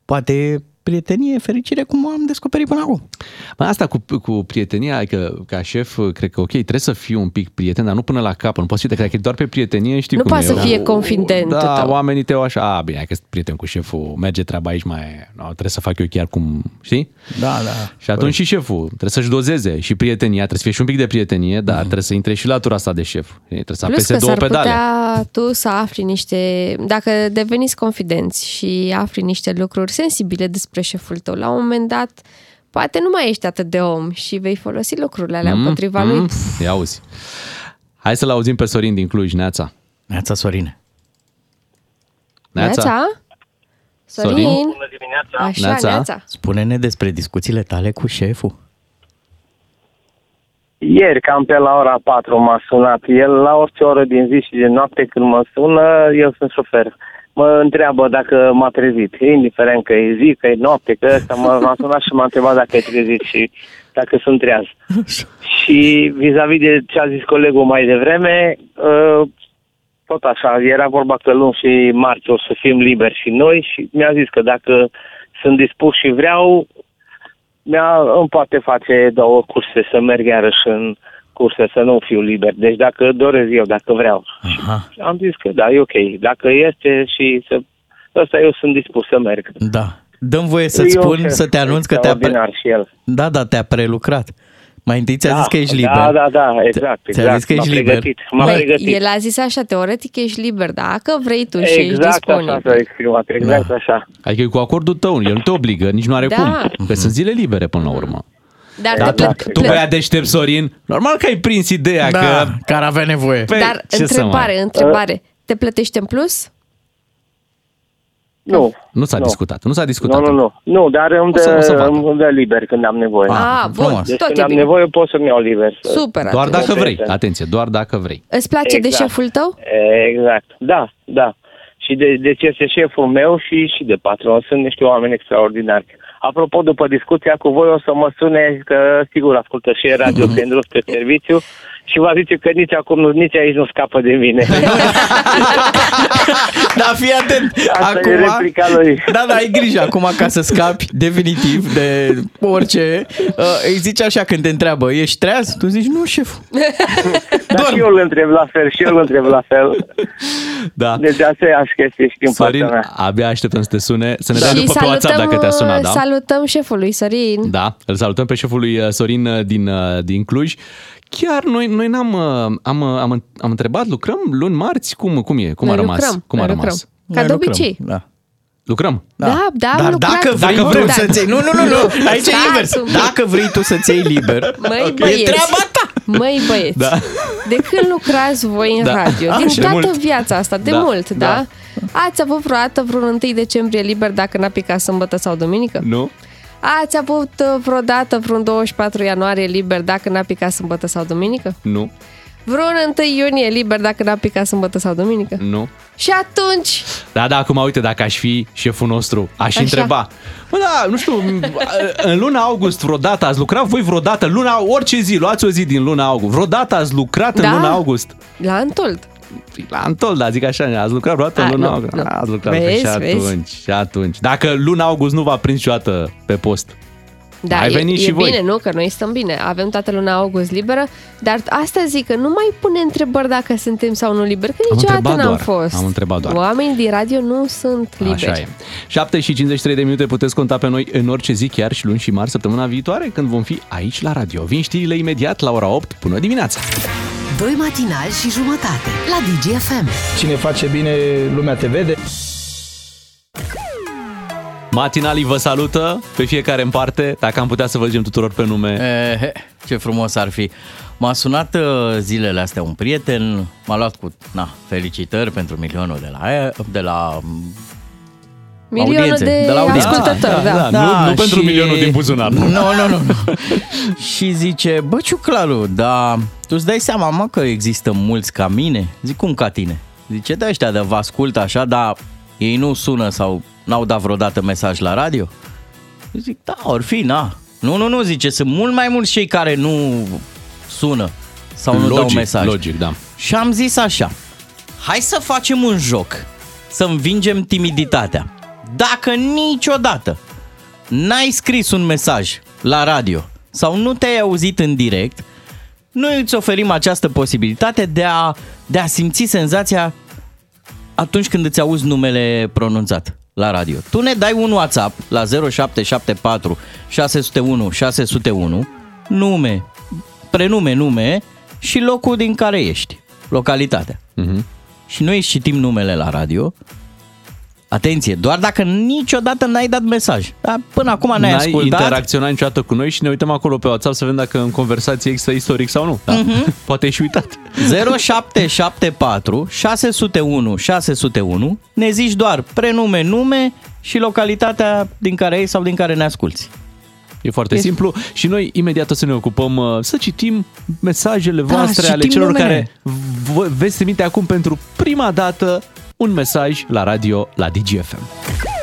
poate prietenie, fericire, cum am descoperit până acum. Mă, asta cu, cu prietenia, adică ca șef, cred că ok, trebuie să fii un pic prieten, dar nu până la capăt. Nu poți fi, cred că e doar pe prietenie, știi Nu cum poate e. să fie confidentul Da, tău. oamenii te au așa, a, bine, hai că sunt prieten cu șeful, merge treaba aici mai, no, trebuie să fac eu chiar cum, știi? Da, da. Și atunci și șeful trebuie să-și dozeze și prietenia, trebuie să fie și un pic de prietenie, dar trebuie să intre și latura asta de șef. Trebuie să Plus apese că două s-ar pedale. putea tu să afli niște... Dacă deveniți confidenți și afli niște lucruri sensibile despre șeful tău, la un moment dat poate nu mai ești atât de om și vei folosi lucrurile alea împotriva lui. Mm, ia auzi. Hai să-l auzim pe Sorin din Cluj, Neața. Neața Sorine. Neața? Sorin? Sorin? Bună dimineața! Așa, Neața? Neața. Spune-ne despre discuțiile tale cu șeful. Ieri, cam pe la ora 4 m-a sunat. El la orice oră din zi și de noapte când mă sună, eu sunt șofer. Mă întreabă dacă m-a trezit, indiferent că e zi, că e noapte, că ăsta m-a, m-a sunat și m-a întrebat dacă e trezit și dacă sunt treaz. și vis-a-vis de ce a zis colegul mai devreme, uh, tot așa, era vorba că luni și marți o să fim liberi și noi și mi-a zis că dacă sunt dispus și vreau, mi-a, îmi poate face două curse să merg iarăși în curse, să nu fiu liber. Deci dacă doresc eu, dacă vreau. Aha. Am zis că da, e ok. Dacă este și să... Ăsta eu sunt dispus să merg. Da. Dăm voie să-ți E un spun, șef să te anunț că te-a... Pre... extraordinar și el. Da, da, te-a prelucrat. Mai întâi ți-a Da, zis că ești da, liber. da, da, exact, Ți-a exact. zis că ești M-a liber. pregătit, m-a Băi, pregătit. el a zis așa, teoretic ești liber, dacă vrei tu și ești Exact așa disponibil. s-a exprimat, exact așa. Adică e cu acordul tău, el nu te obligă, nici nu are Da. cum. Că sunt zile libere până la urmă. Dar, Dar te tu, plă- tu plă- băiat deștept, Sorin, normal că ai prins ideea Da, că... care avea nevoie. Păi, dar ce să întrebare, mai... întrebare. Te plătește în plus? Nu. Nu s-a Nu. discutat, nu s-a discutat. Nu, nu, nu. Nu, dar îmi O să- o să dă, vadă. îmi dă liber când am nevoie. Ah, bun, frumos. Deci tot când e am bine. nevoie pot să-mi iau liber. Să... Super, Doar atunci. dacă vrei, Perfect. atenție, doar dacă vrei. Îți place de Exact. șeful tău? Exact. Da, da. Și de, deci este șeful meu și, și de patron. Sunt niște oameni extraordinari. Apropo, după discuția cu voi o să mă sune că sigur ascultă și radio pe (laughs) drum spre serviciu și va zice că nici acum, nu, nici aici nu scapă de mine. (laughs) Da, fii atent. Asta e replica lui. Da, da, ai grijă acum ca să scapi definitiv de orice. Uh, îi zici așa când te întreabă, ești treaz? Tu zici, nu, șef. (laughs) Dar și eu îl întreb la fel, și eu îl întreb la fel. Da. Deci aceeași chestie și din Sorin, partea mea. abia așteptăm să te sune, să ne dai și după pe WhatsApp dacă te-a sunat, da? salutăm șeful lui Sorin. Da, îl salutăm pe șeful lui uh, Sorin uh, din, uh, din Cluj. Chiar noi, noi n-am, uh, am, uh, am, am întrebat, lucrăm luni, marți? Cum, cum e? Cum Noi a rămas? lucrăm, cum a noi rămas? lucrăm. Ca Noi de lucrăm, obicei. Da. Lucrăm? Da, da, am Dar lucrat. dacă vrei Dacă tu vrem. să-ți iei... Nu, nu, nu, nu. (laughs) Aici e Stați invers. un pic. Dacă vrei tu să-ți iei liber, Măi, e băieți. treaba ta. Măi băieți, Da. de când lucrați voi în Da. radio? Ah, Din și de toată mult. viața asta, de Da, mult, da? da. Ați avut vreodată vreun 1 decembrie liber dacă n-a picat sâmbătă sau duminică? Nu? Ați avut uh, vreodată vreun 24 ianuarie liber dacă n-a picat sâmbătă sau duminică? Nu? Vreun 1 iunie liber dacă n-a picat sâmbătă sau duminică? Nu? Și atunci, Da, da, acum uite, dacă aș fi șeful nostru, aș Așa. întreba. Bă, da, nu știu, în luna august vreodată ați lucrat voi vreodată, luna, orice zi, luați o zi din luna august, vreodată ați lucrat Da. în luna august? la Antold. La Antol, da, zic așa, ați lucrat vreodată A, în luna nu, august? nu. Ați lucrat Vezi, și atunci, vezi? și atunci. Dacă luna august nu v-a prins niciodată pe post, Da, Mai e, veniți e și voi. bine, nu? Că noi stăm bine. Avem toată luna august liberă, dar asta zic că nu mai pune întrebări dacă suntem sau nu liberi, că Am niciodată întrebat n-am doar, fost. am întrebat doar. Oamenii din radio nu sunt liberi. Așa e. 7 și 53 de minute puteți conta pe noi în orice zi, chiar și luni și marți, săptămâna viitoare, când vom fi aici la radio. Vin știrile imediat la ora 8 până dimineața. Doi matinali și jumătate la DGFM. Cine face bine, lumea te vede. Matinalii vă salută pe fiecare în parte, dacă am putea să vă zicem tuturor pe nume. Eh, ce frumos ar fi. M-a sunat uh, zilele astea un prieten, m-a luat cu na, felicitări pentru milionul de la, de la Milionul audiențe, de, de la audiențe. ascultători, da. da. Nu- nu pentru milionul din buzunar. Nu, nu, nu. nu. (laughs) și zice, bă, Ciuclaru, dar tu îți dai seama, mă, că există mulți ca mine? Zic, cum ca tine? Zice, de ăștia de vă ascultă așa, dar ei nu sună sau n-au dat vreodată mesaj la radio? Zic, da, or fi, na. Nu, nu, nu, zice, sunt mult mai mulți cei care nu sună sau nu dau logic, mesaj. logic, da. Și am zis așa, hai să facem un joc, să învingem timiditatea. Dacă niciodată n-ai scris un mesaj la radio sau nu te-ai auzit în direct, noi îți oferim această posibilitate de a, de a simți senzația atunci când îți auzi numele pronunțat la radio. Tu ne dai un WhatsApp la 0774 601 601, nume, prenume, nume și locul din care ești, localitatea. Mhm. Și noi îți citim numele la radio. Atenție, doar dacă niciodată n-ai dat mesaj. Dar până acum n-ai, N-ai ascultat. interacționat niciodată cu noi și ne uităm acolo pe WhatsApp să vedem dacă în conversație există istoric sau nu. Da? Mhm. (laughs) Poate ai și uitat. 0774 601 601 Ne zici doar prenume, nume și localitatea din care ești sau din care ne asculti. E foarte E- simplu și noi imediat o să ne ocupăm uh, să citim mesajele Da, voastre citim ale celor numele. care v- veți trimite acum pentru prima dată un mesaj la radio la DGFM.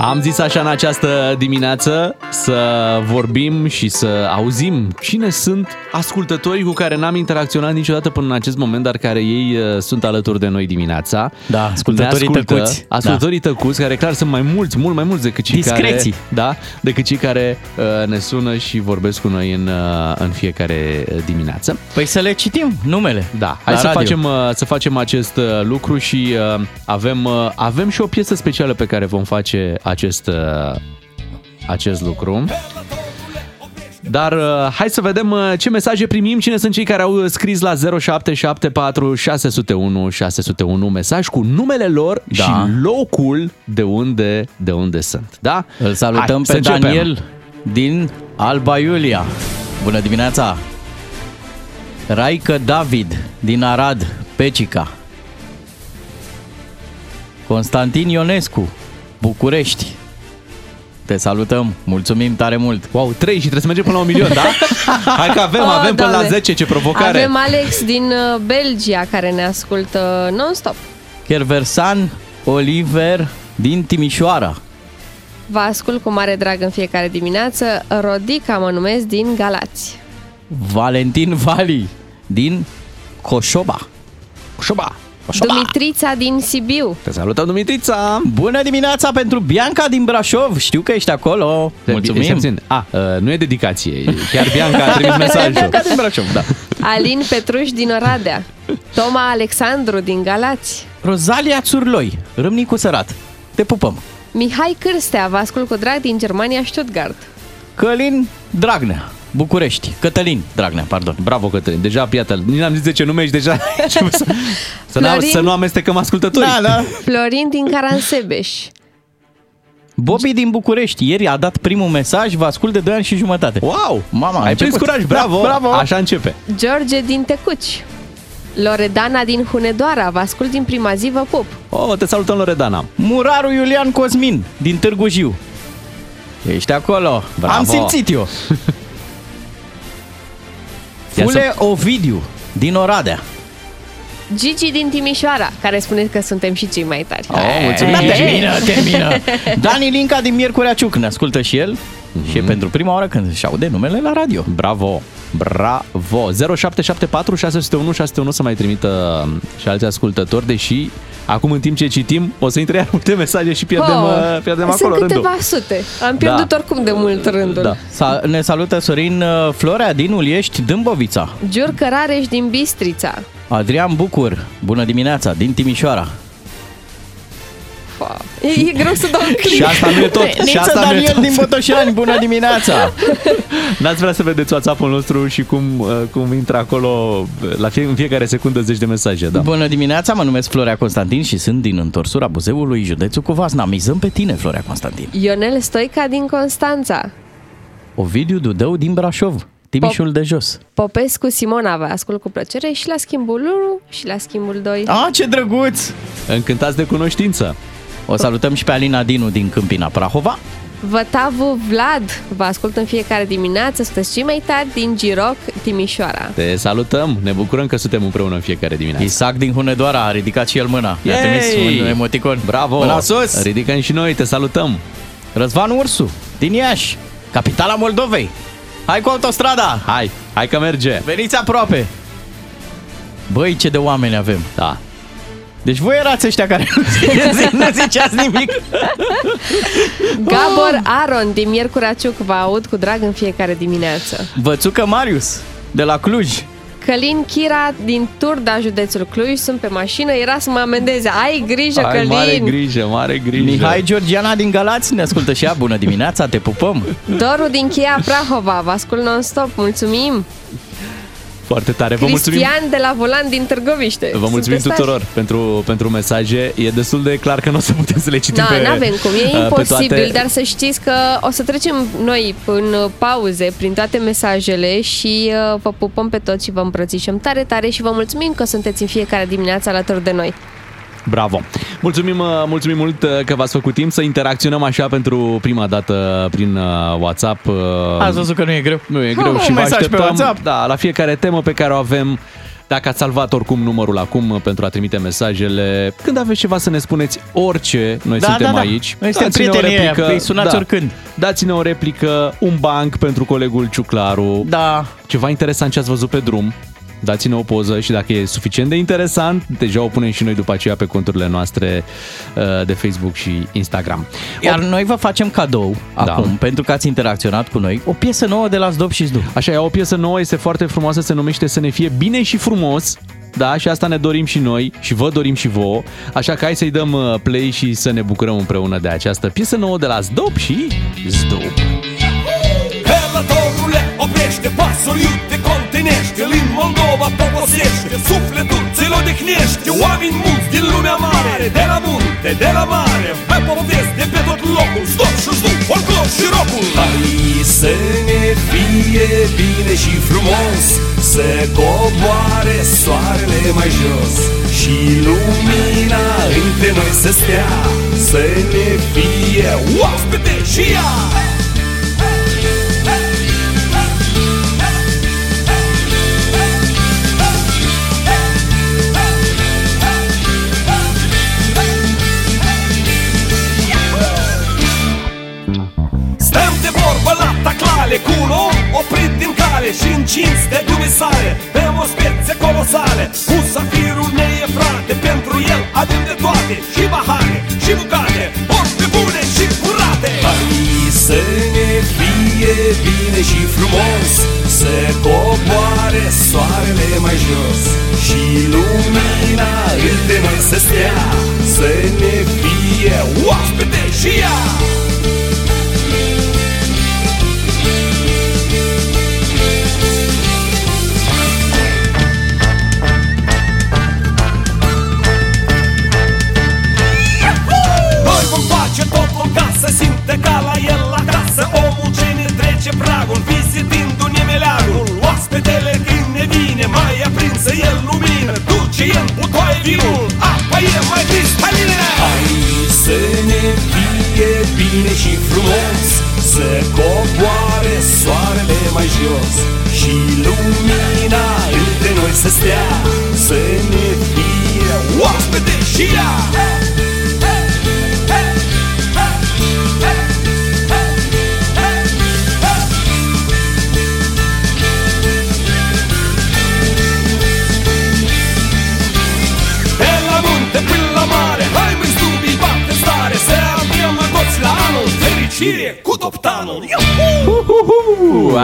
Am zis așa în această dimineață să vorbim și să auzim cine sunt ascultătorii cu care n-am interacționat niciodată până în acest moment, dar care ei uh, sunt alături de noi dimineața. Da, ascultătorii Ne ascultă, tăcuți. Ascultătorii tăcuți, care clar sunt mai mulți, mult mai mulți decât cei Discreții. care, da, decât cei care uh, ne sună și vorbesc cu noi în, uh, în fiecare uh, dimineață. Păi să le citim numele. Da, hai la să radio. facem, uh, să facem acest uh, lucru și uh, avem, uh, avem și o piesă specială pe care vom face acest, uh, acest lucru. Dar uh, hai să vedem uh, ce mesaje primim, cine sunt cei care au scris la 0774 601 601 mesaj cu numele lor Da. și locul de unde, de unde sunt. Da? Îl salutăm Hai, să pe începem. Daniel din Alba Iulia. Bună dimineața! Raică David din Arad, Pecica. Constantin Ionescu, București. Te salutăm, mulțumim tare mult. Wow, 3 și trebuie să mergem până la un milion, da? (laughs) Hai că avem, Oh, avem până la Doamne. 10, ce provocare. Avem Alex din uh, Belgia care ne ascultă non-stop. Kerversan Oliver din Timișoara. Vă ascult cu mare drag în fiecare dimineață. Rodica mă numesc din Galați. Valentin Vali din Coșoba. Coșoba. Dumitrița din Sibiu. Te salutăm, Dumitrița! Bună dimineața pentru Bianca din Brașov. Știu că ești acolo. Mulțumim. Stai puțin. A, uh, nu e dedicație. Chiar Bianca a (laughs) trimis mesajul. Bianca din Brașov, da. Alin Petruș din Oradea. Toma Alexandru din Galați. Rozalia Țurloi, Râmnicu Sărat. Te pupăm. Mihai Cârstea, vă ascult cu drag din Germania, Stuttgart. Călin Dragnea, București. Cătălin Dragnea, pardon. Bravo, Cătălin. Deja, iată, nici n-am zis de ce nume ești deja. (laughs) să, să, n-am- Florin? să nu amestecăm ascultătorii. Da, da. (laughs) Florin din Caransebeș. Bobby din București. Ieri a dat primul mesaj, vă ascult de 2 ani și jumătate. Wow! Mama, a Ai prins început. curaj, bravo! Da, bravo! Așa începe. George din Tecuci. Loredana din Hunedoara, vă ascult din prima zi, vă pup. Oh, te salutăm, Loredana. Muraru Iulian Cosmin din Târgu Jiu. Ești acolo. Bravo. Am simțit eu. (laughs) Ia Fule Ovidiu din Oradea. Gigi din Timișoara, care spune că suntem și cei mai tari. Oh, mulțumim, Ei. termină, termină. (laughs) Dani Linca din Miercurea Ciuc ne ascultă și el. Și e pentru prima oară când își aude numele la radio. Bravo! Bravo! 0774 601 601 să mai trimită um, și alți ascultători, deși acum în timp ce citim o să intre iar multe mesaje și pierdem, uh, pierdem Oh, sunt acolo câteva rândul. sute. Am pierdut Da. oricum de mult rândul. Da. Sa- ne salută Sorin uh, Florea din Uliești, Dâmbovița. Giurcă Rareș din Bistrița. Adrian Bucur, bună dimineața, din Timișoara. Fa. E, e greu să dau click. Și asta nu e tot. și Niță asta nu e Daniel tot. din Botoșani, bună dimineața! (laughs) N-ați vrea să vedeți WhatsApp-ul nostru și cum, uh, cum intră acolo uh, la fie, în fiecare secundă zeci de mesaje, da. Bună dimineața, mă numesc Florea Constantin și sunt din întorsura Buzeului, județul Cuvasna. Mizăm pe tine, Florea Constantin. Ionel Stoica din Constanța. Ovidiu Dudău din Brașov, Timișul de jos. Popescu Simona, vă ascult cu plăcere și la schimbul 1 și la schimbul 2. A, ce drăguț! Încântați de cunoștință. O salutăm și pe Alina Dinu din Câmpina Prahova. Vătavu Vlad, vă ascult în fiecare dimineață, sunteți cei mai tari din Giroc, Timișoara. Te salutăm, ne bucurăm că suntem împreună în fiecare dimineață. Isaac din Hunedoara a ridicat și el mâna. Ne-a Yay! trimis un emoticon. Bravo! Mâna sus! Ridicăm și noi, te salutăm. Răzvan Ursu din Iași, capitala Moldovei. Hai cu autostrada! Hai, hai că merge. Veniți aproape! Băi, ce de oameni avem. Da. Deci voi erați ăștia care nu, (laughs) zice- nu ziceați nimic. Gabor Aron din Miercurea Ciuc, vă aud cu drag în fiecare dimineață. Vățucă Marius, de la Cluj. Călin Chira din Turda, județul Cluj, sunt pe mașină, era să mă amendeze. Ai grijă, Ai Călin! mare grijă, mare grijă. Mihai Georgiana din Galați ne ascultă și ea. Bună dimineața, te pupăm. Doru din Chia Prahova, vă ascult non-stop, mulțumim! Foarte tare. Vă mulțumim. Cristian de la Volan din Târgoviște. Vă mulțumim Sunteți tari. tuturor pentru, pentru mesaje. E destul de clar că nu o să putem să le citim Da, pe n-avem cum, e uh, pe imposibil, toate. dar să știți că o să trecem noi în pauze prin toate mesajele și uh, vă pupăm pe toți și vă îmbrățișăm tare, tare și vă mulțumim că sunteți în fiecare dimineață alături de noi. Bravo! Mulțumim, uh, mulțumim mult uh, că v-ați făcut timp să interacționăm așa pentru prima dată prin uh, WhatsApp. uh, Ați văzut că nu e greu? Nu e greu Un și vă mesaj pe așteptăm WhatsApp. da, la fiecare temă pe care o avem Dacă ați salvat oricum numărul acum pentru a trimite mesajele, când aveți ceva să ne spuneți orice, noi Da, suntem da, da. aici. Noi suntem Dați-ne o prietenii replică, ăia, îi sunați oricând. Dați-ne o replică, un banc pentru colegul Ciuclaru. Da. Ceva interesant ce ați văzut pe drum. Dați-ne o poză și dacă e suficient de interesant, deja o punem și noi după aceea pe conturile noastre uh, de Facebook și Instagram. Iar noi vă facem cadou Da. acum, pentru că ați interacționat cu noi, o piesă nouă de la Zdop și Zdu. Așa, e o piesă nouă, este foarte frumoasă, se numește Să ne fie bine și frumos. Da, și asta ne dorim și noi și vă dorim și vouă. Așa că hai să-i dăm uh, play și să ne bucurăm împreună de această piesă nouă de la Zdop și Zdop. Helatorule, oprește pasul, iute, contenește În Moldova poposește, sufletul ți-l odihnește Oameni mulți din lumea mare, de la munte, de la mare Hai povesti de pe tot locul, stop și stu, folclor și rocul. Hai să ne fie bine și frumos Să coboare soarele mai jos Și lumina între noi să stea Să ne fie Oaspete și ea taclale Cu un om oprit din cale Și încins de dumisare Bem o spețe colosale. Cu safirul ne e frate Pentru el avem de toate Și bahare și bucate Porte bune și curate. Hai să ne fie bine și frumos Să coboare soarele mai jos. Și lumina între noi să stea Să ne fie Oaspete și ea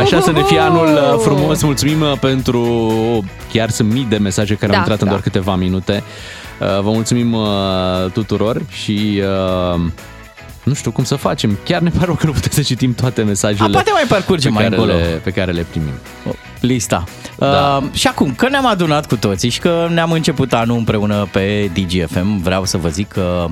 Așa să ne fie anul uh, frumos. Mulțumim uh, pentru chiar sunt mii de mesaje care Da, au intrat în da. doar câteva minute. Uh, Vă mulțumim uh, tuturor și uh, nu știu cum să facem. Chiar ne pare rău că nu putem să citim toate mesajele A, poate mai parcurgem pe mai care, încolo. le, pe care le primim. Lista. Da. Uh, și acum, că ne-am adunat cu toții și că ne-am început anul împreună pe DGFM, vreau să vă zic că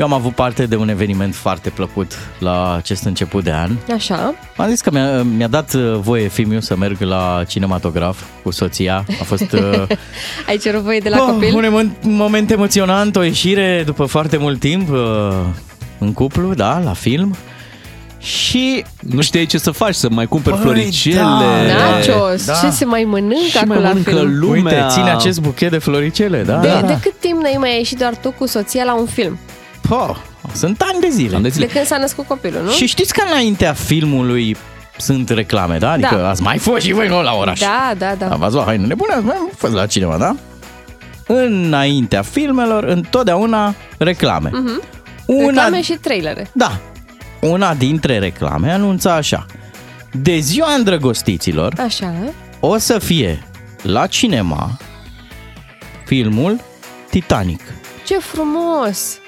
eu am avut parte de un eveniment foarte plăcut la acest început de an. Așa. Am zis că mi-a, mi-a dat uh, voie Fimiu să merg la cinematograf cu soția. A fost uh, (laughs) Ai cerut voie de la oh, copil? un emo- moment emoționant, o ieșire după foarte mult timp uh, în cuplu, da, la film. Și Nu știai ce să faci, să mai cumperi Băi, floricele. da. Nachos, Da. ce se mai mănâncă Și acolo mai la mănâncă film? lumea. uite, ține acest buchet de floricele, da? De, da. de cât timp n-ai mai ieșit doar tu cu soția la un film? Po, sunt ani de zile. Ani de zile. De când s-a născut copilul, nu? Și știți că înaintea filmului sunt reclame, da? Adică Da. ați mai fost și voi nu la oraș. Da, da, da. Am văzut haine nebune, ați mai fost la cineva, da? Înaintea filmelor, întotdeauna reclame. Mhm. Una, Reclame și trailere. Da. Una dintre reclame anunța așa. De ziua îndrăgostiților Așa. o să fie la cinema filmul Titanic. Ce frumos!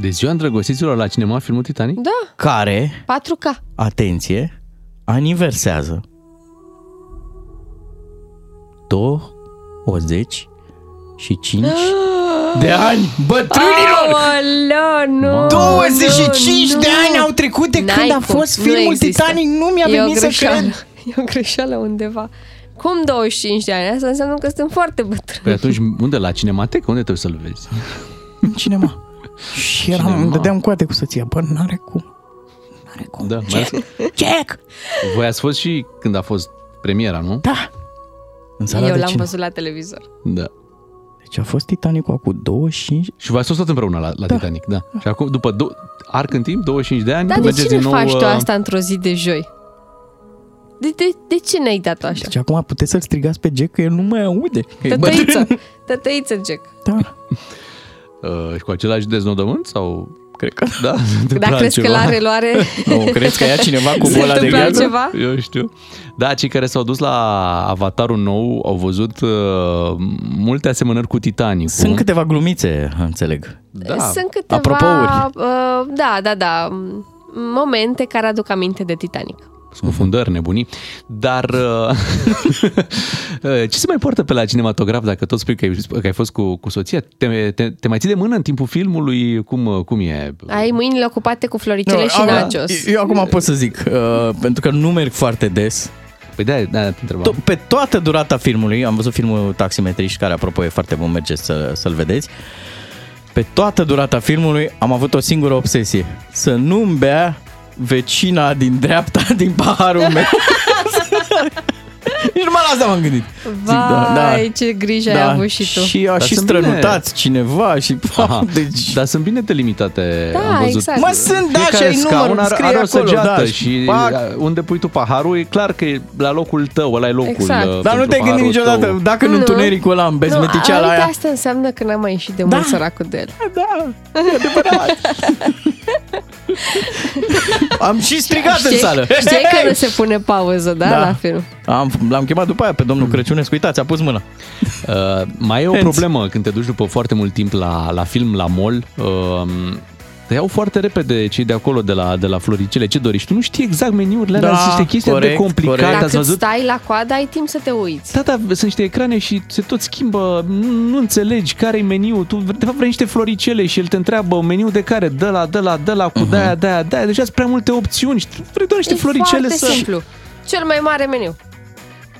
De ziua îndrăgostiților la cinema filmul Titanic? Da, Care, 4K. atenție, aniversează 25 (gasps) de ani bătrânilor! Aoleu, nu! 25 nu, de nu. ani au trecut de N-ai când a cum, fost nu filmul există. Titanic, nu mi-a E o venit să greșeală. cred. (laughs) E o greșeală undeva. Cum 25 de ani? Asta înseamnă că suntem foarte bătrâni. Păi atunci, unde? La cinematecă? Unde trebuie să-l vezi? În cinema. Și eram, Cinema. îmi dădeam coate cu soția. Bă, n-are cum. N-are cum. Da, mai ales, Jack! voi ați fost și când a fost premiera, nu? Da. În sala Eu de l-am cine? văzut la televizor. Da. Deci a fost Titanicul acum 25... Și v-ați fost tot împreună la, la Titanic, da. Și acum, după do- arc în timp, 25 de ani, Dar de mergeți ce din nu nou... faci tu uh, asta într-o zi de joi? De, de, de ce ne-ai dat așa? Deci acum puteți să-l strigați pe Jack că el nu mai aude. că e bătrân. Tătăiță, tătăiță, Jack. Da. (laughs) Uh, și cu același deznodământ sau... Cred că Da, (laughs) se întâmplă Dar crezi că altceva? la reluare (laughs) Nu, crezi că ia cineva cu (laughs) se bola de întâmplă gheață? altceva? Eu știu. Da, cei care s-au dus la Avatarul nou au văzut uh, multe asemănări cu Titanic. Sunt câteva glumițe, înțeleg. Da. Sunt câteva... Apropouri. Uh, da, da, da. Momente care aduc aminte de Titanic. Scufundări, nebunii. Dar uh, (laughs) ce se mai poartă pe la cinematograf dacă tot spui că ai, că ai fost cu, cu soția? Te, te, te mai ții de mână în timpul filmului? Cum, cum e? Ai mâinile ocupate cu floricele Nu, și am- nachos. Eu acum pot să zic, uh, pentru că nu merg foarte des. Păi de-aia, de-aia te întrebam. To- pe toată durata filmului, am văzut filmul Taximetriști, care apropo e foarte bun, mergeți să, să-l vedeți. Pe toată durata filmului am avut o singură obsesie. Să nu-mi bea vecina din dreapta (laughs) din paharul meu. (laughs) Nici numai la asta m-am gândit. Vai, ce grijă ai avut și tu. Și aș Dar și sunt strănutați cineva și... (laughs) Aha, deci... Dar sunt bine delimitate. Da, am văzut. exact. Mă, sunt, da, și Fiecare ai scaun număr, are, scrie are o acolo, săgeată da, și pac. unde pui tu paharul e clar că e la locul tău, ăla e locul Exact. uh, Dar nu pentru te-ai gândit paharul niciodată, tău. dacă în Nu. întunericul ăla, în bezmeticeala nu, uite, aia... asta înseamnă că n-am mai ieșit de mult săracul de el. Da, e adevărat. (laughs) Am și strigat în sală. Știi că nu se pune pauză, da, Da. la film. Am, l-am chemat după aia pe domnul Crăciunescu, uitați, a pus mâna. Uh, mai e o Hands. problemă când te duci după foarte mult timp la, la film, la mall. Uh, te iau foarte repede cei de acolo, de la, de la floricele. Ce dorești? Tu nu știi exact meniurile alea, Da, sunt niște chestii corect, de complicate. corect. Dacă Ați văzut? stai la coadă, ai timp să te uiți. Da, da, sunt niște ecrane și se tot schimbă, nu, nu înțelegi care e meniul. Tu, de fapt, vrei niște floricele și el te întreabă meniul de care, de la, de la, de la, cu de-aia, de-aia, de-aia. Deja sunt prea multe opțiuni și tu vrei doar niște e floricele foarte să... simplu. Cel mai mare meniu.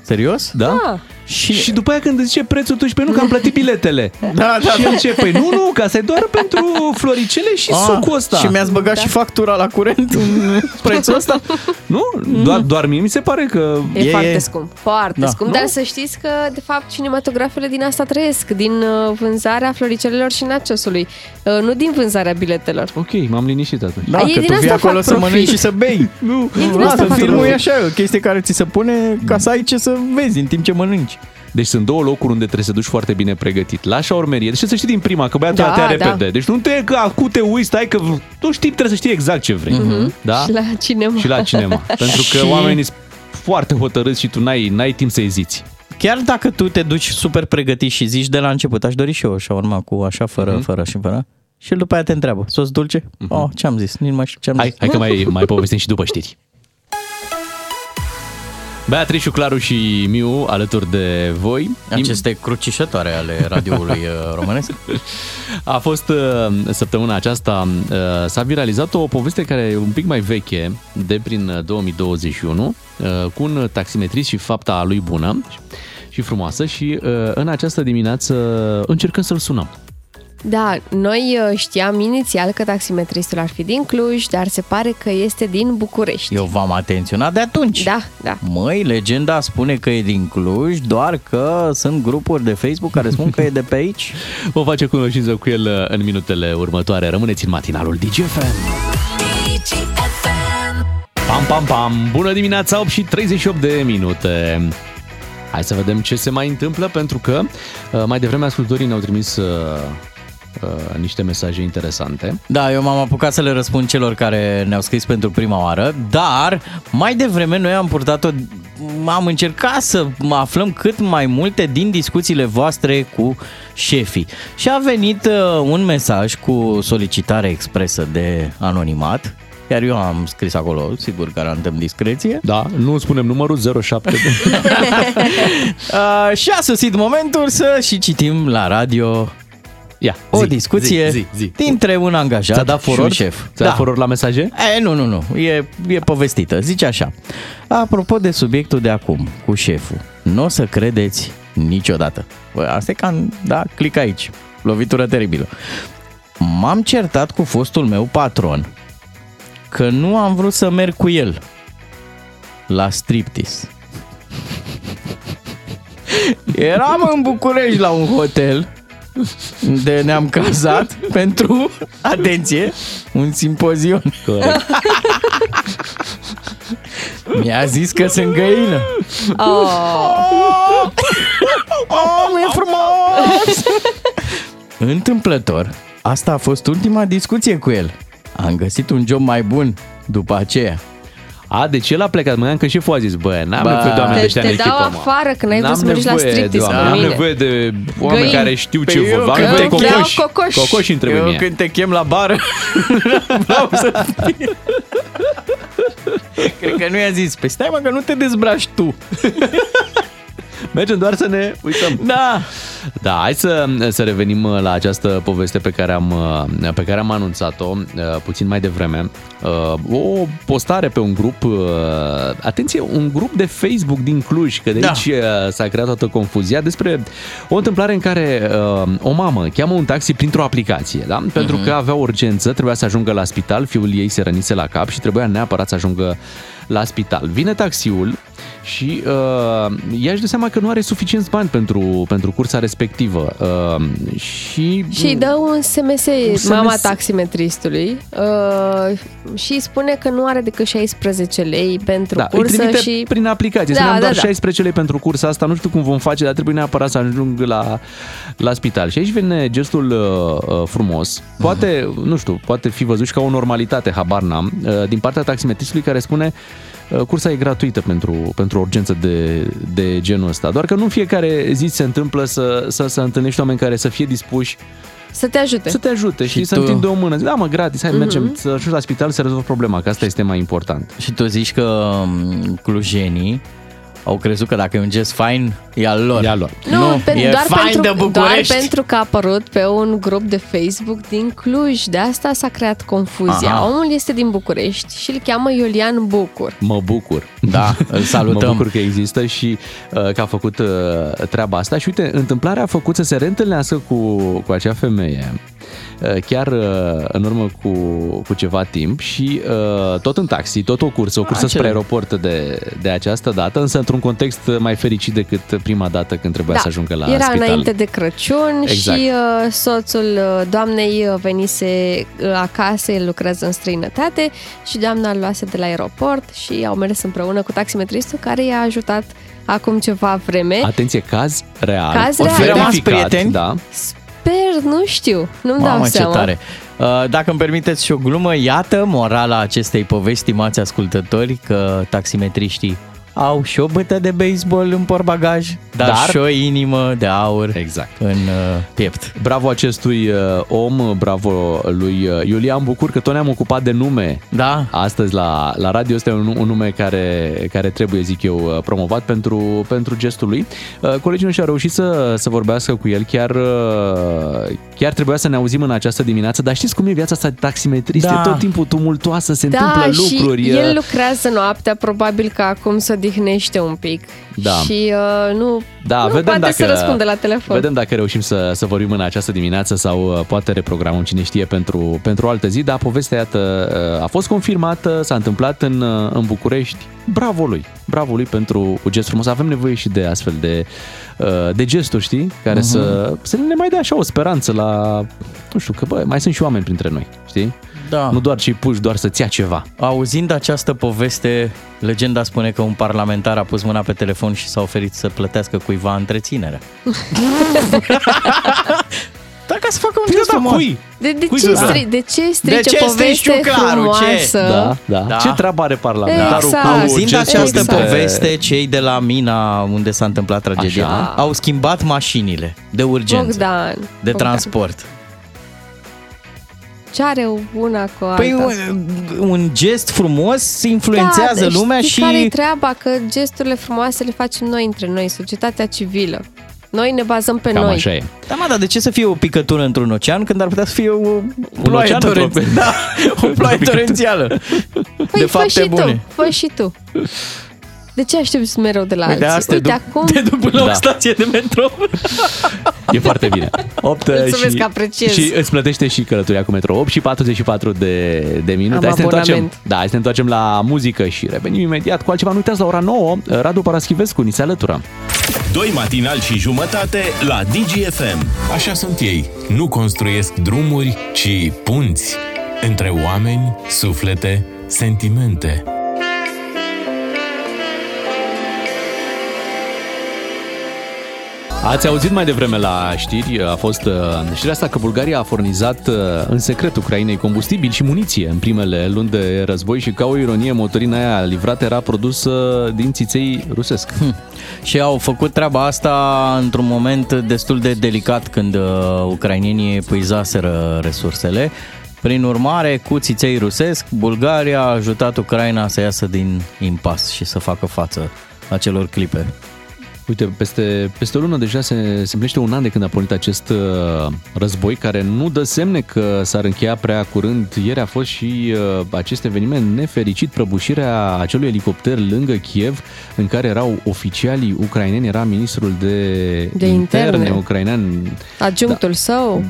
Serios? Da? Da. Și, și după aia când îți zice prețul, tu și pe nu că am plătit biletele. (laughs) Da, da, și el ce? Păi nu, nu, că asta e doar pentru floricele și Ah, sucul ăsta. Și mi-ați băgat Da. și factura la curent în (laughs) prețul ăsta? Nu? Doar, doar mie mi se pare că... E, E- foarte e. scump, foarte Da. scump. Dar să știți că, de fapt, cinematografele din asta trăiesc, din uh, vânzarea floricelelor și nachosului, uh, nu din vânzarea biletelor. Ok, m-am liniștit atunci. Da, E că din tu vii asta acolo fac să profit. mănânci și să bei. Nu, (laughs) E din nu asta asta fac filmul e profit. așa, e o chestie care ți se pune ca să ai ce să vezi în timp ce mănânci. Deci sunt două locuri unde trebuie să duci foarte bine pregătit. La șaurmerie, deci să știi din prima, că băiatul Da, da, te da. repede. Deci nu te că acum te uiți, stai că tu știi, trebuie să știi exact ce vrei. Da? Și la cinema. Și la cinema. (laughs) Pentru că Și- oamenii sunt foarte hotărâți și tu n-ai, n-ai timp să eziți. Chiar dacă tu te duci super pregătit și zici de la început, aș dori și eu așa urma cu așa, fără, Mhm. fără și fără, și el după aia te întreabă, sos dulce? Oh, ce-am zis? Nici nu mai știu ce-am Hai, zis. hai că mai, mai povestim și după știri. Beatrice, Claru și Miu alături de voi. Aceste crucișătoare ale radioului (laughs) uh, românesc. A fost uh, săptămâna aceasta, uh, s-a viralizat o poveste care e un pic mai veche, de prin uh, 2021, uh, cu un taximetrist și fapta lui bună și frumoasă și uh, în această dimineață încercăm să-l sunăm. Da, noi uh, știam inițial că taximetristul ar fi din Cluj, dar se pare că este din București. Eu v-am atenționat de atunci. Da, da. Măi, legenda spune că e din Cluj, doar că sunt grupuri de Facebook care spun că e de pe aici. (laughs) Vă face cunoștință cu el uh, în minutele următoare. Rămâneți în matinalul DGFM. Pam, pam, pam! Bună dimineața, 8 și 38 de minute. Hai să vedem ce se mai întâmplă, pentru că uh, mai devreme ascultorii ne-au trimis uh, uh, niște mesaje interesante. Da, eu m-am apucat să le răspund celor care ne-au scris pentru prima oară, dar mai devreme noi am purtat-o, am încercat să aflăm cât mai multe din discuțiile voastre cu șefii. Și a venit uh, un mesaj cu solicitare expresă de anonimat, iar eu am scris acolo, sigur, garantăm discreție. Da, nu spunem numărul 07. (laughs) Uh, și a sosit momentul să și citim la radio Ia, o zi, discuție zi, zi, zi. dintre un angajat Ți-a dat și un foror? șef. Ți-a dat foror la mesaje? E, nu, nu, nu. E, e povestită. Zice așa. Apropo de subiectul de acum, cu șeful, nu o să credeți niciodată. Bă, asta e ca, în- da, clic aici. Lovitură teribilă. M-am certat cu fostul meu patron că nu am vrut să merg cu el la striptease. (laughs) Eram în București la un hotel de ne-am cazat pentru, atenție, un simpozion. Corect. Mi-a zis că sunt găină. Oh. Oh, e frumos! Întâmplător, asta a fost ultima discuție cu el. Am găsit un job mai bun după aceea. A, deci el a plecat. Mă că șeful a zis, bă, n-am Bă. nevoie de oameni Te, ăștia în te dau echipă, mă. afară că n-ai vrut N-am să mergi la nevoie de striptease cu oameni, Am mine. nevoie de oameni Găini. care știu Păi ce eu vor. Am când nevoie de te cheam cocoși. cocoși. Cocoși îmi trebuie Eu mie. când te chem la bară, (laughs) vreau să (laughs) Cred că nu i-a zis, pe stai mă că nu te dezbraci tu. (laughs) Mergem doar să ne uităm. Da. Da, hai să, să revenim uh, la această poveste pe care am, uh, pe care am anunțat-o uh, puțin mai devreme. Uh, O postare pe un grup, uh, atenție, un grup de Facebook din Cluj, că de Da. aici uh, s-a creat toată confuzia, despre o întâmplare în care uh, o mamă cheamă un taxi printr-o aplicație, da? pentru că avea urgență, trebuia să ajungă la spital, fiul ei se rănise la cap și trebuia neapărat să ajungă la spital. Vine taxiul și uh, ea își dă seama că nu are suficienți bani pentru, pentru cursa respectivă. Uh, și Și îi dă un SMS, SMS. mama taximetristului uh, și îi spune că nu are decât 16 lei pentru da, îi cursă trimite și... prin aplicație. Da, Da, am da, doar da. 16 lei pentru cursa asta, nu știu cum vom face, dar trebuie neapărat să ajung la, la spital. Și aici vine gestul uh, uh, frumos. Poate, nu știu, poate fi văzut și ca o normalitate, habar n-am, uh, din partea taximetristului care spune uh, cursa e gratuită pentru, pentru o urgență de, de genul ăsta. Doar că nu în fiecare zi se întâmplă să, să, să întâlnești oameni care să fie dispuși Să te ajute. să te ajute și, Și să tu- întindă o mână. Zic, Da, mă, gratis, hai, mergem să ajungi la spital să rezolvă problema, că asta este mai important. Și tu zici că m, clujenii au crezut că dacă e un gest fain, e al lor. E al lor. Nu, pe, e doar, fain pentru, de doar București. pentru că a apărut pe un grup de Facebook din Cluj. De asta s-a creat confuzia. Aha. Omul este din București și îl cheamă Iulian Bucur. Mă bucur. Da, (laughs) îl salutăm. Mă bucur că există și uh, că a făcut uh, treaba asta. Și uite, întâmplarea a făcut să se reîntâlnească cu, cu acea femeie uh, chiar uh, în urmă cu, cu ceva timp și uh, tot în taxi, tot o cursă, o cursă Acele- spre aeroport de, de această dată, însă într-un context mai fericit decât prima dată când trebuia să ajungă la Da, era spital. înainte de Crăciun Exact. și uh, soțul uh, doamnei uh, venise uh, acasă, el lucrează în străinătate și doamna îl luase de la aeroport și au mers împreună cu taximetristul care i-a ajutat acum ceva vreme. Atenție, caz real. Caz O real. fi Au rămas verificat, prieteni? Da. Sper, nu știu, nu-mi dau Mamă, ce seama. tare. Uh, Dacă îmi permiteți și o glumă, iată morala acestei povesti, stimați ascultători, că taximetriștii au și o bătă de baseball în portbagaj, dar, Dar- și o inimă de aur Exact. în uh, piept. Bravo acestui uh, om, bravo lui uh, Iulian Bucur, că tot ne-am ocupat de nume Da? astăzi la, la radio. Este un, un nume care, care trebuie, zic eu, uh, promovat pentru, pentru gestul lui. Uh, Colegii noștri au reușit să, să vorbească cu el. Chiar, uh, chiar trebuia să ne auzim în această dimineață, dar știți cum e viața asta de taximetrist? Da. E tot timpul tumultoasă, se Da, întâmplă și lucruri. el uh, lucrează noaptea, probabil că acum se odihnește un pic. Da. Și uh, nu, Da, nu vedem poate dacă, să răspunde la telefon. Vedem dacă reușim să, să vorbim în această dimineață sau uh, poate reprogramăm, cine știe, pentru, pentru o altă zi, dar povestea, iată, uh, a fost confirmată, s-a întâmplat în, uh, în București. Bravo lui! Bravo lui pentru un gest frumos. Avem nevoie și de astfel de, uh, de gesturi, știi? Care uh-huh. să, să ne mai dea așa o speranță la... Nu știu, că bă, mai sunt și oameni printre noi, știi? Da. Nu doar cei puși, doar să-ți ia ceva. Auzind această poveste, legenda spune că un parlamentar a pus mâna pe telefon și s-a oferit să plătească cuiva întreținerea. (laughs) Dacă să facă un gest da, frumos. cui? De, de, Cui ce, să dea? stri, de ce strice De ce strici poveste ciuclarul? Ce? frumoasă? Da, da, Da. da. Ce treabă are parlamentarul Exact. cu Auzind gestul această dintre- poveste, cei de la mina unde s-a întâmplat tragedia Așa. au schimbat mașinile de urgență, Bogdan. de Bogdan. transport. Ce are una cu alta? Păi un, un gest frumos influențează da, lumea știi și... care e treaba? Că gesturile frumoase le facem noi între noi, societatea civilă. Noi ne bazăm pe Cam noi. așa e. Da, mă, dar de ce să fie o picătură într-un ocean când ar putea să fie o ploaie, ocean toren... într-o- (laughs) da, o ploaie (laughs) torențială? Păi de fă fapte și bune. tu, fă și tu. De ce aștepți mereu de la Uite, alții? asta Uite, te duc, acum te duc până la Da. o stație de metrou. E foarte bine. 8 Mulțumesc și, că apreciez. Și îți plătește și călătoria cu metro 8 și 44 de, de minute. Am hai, să ne întoarcem, abonament. da, hai să ne întoarcem la muzică și revenim imediat cu altceva. Nu uitați, la ora 9, Radu Paraschivescu ni se alătură. Doi matinali și jumătate la DGFM. Așa sunt ei. Nu construiesc drumuri, ci punți. Între oameni, suflete, sentimente. Ați auzit mai devreme la știri, a fost uh, știrea asta că Bulgaria a furnizat uh, în secret Ucrainei combustibil și muniție în primele luni de război și ca o ironie motorina aia livrată era produsă din țiței rusesc. Hm. Și au făcut treaba asta într-un moment destul de delicat când uh, ucrainienii epuizaseră resursele. Prin urmare, cu țiței rusesc, Bulgaria a ajutat Ucraina să iasă din impas și să facă față acelor clipe. Uite, peste, peste o lună deja se, se împlinește un an de când a pornit acest uh, război, care nu dă semne că s-ar încheia prea curând. Ieri a fost și uh, acest eveniment nefericit, prăbușirea acelui elicopter lângă Kiev, în care erau oficialii ucraineni, era ministrul de, De interne. ucrainean. Adjunctul Da. său,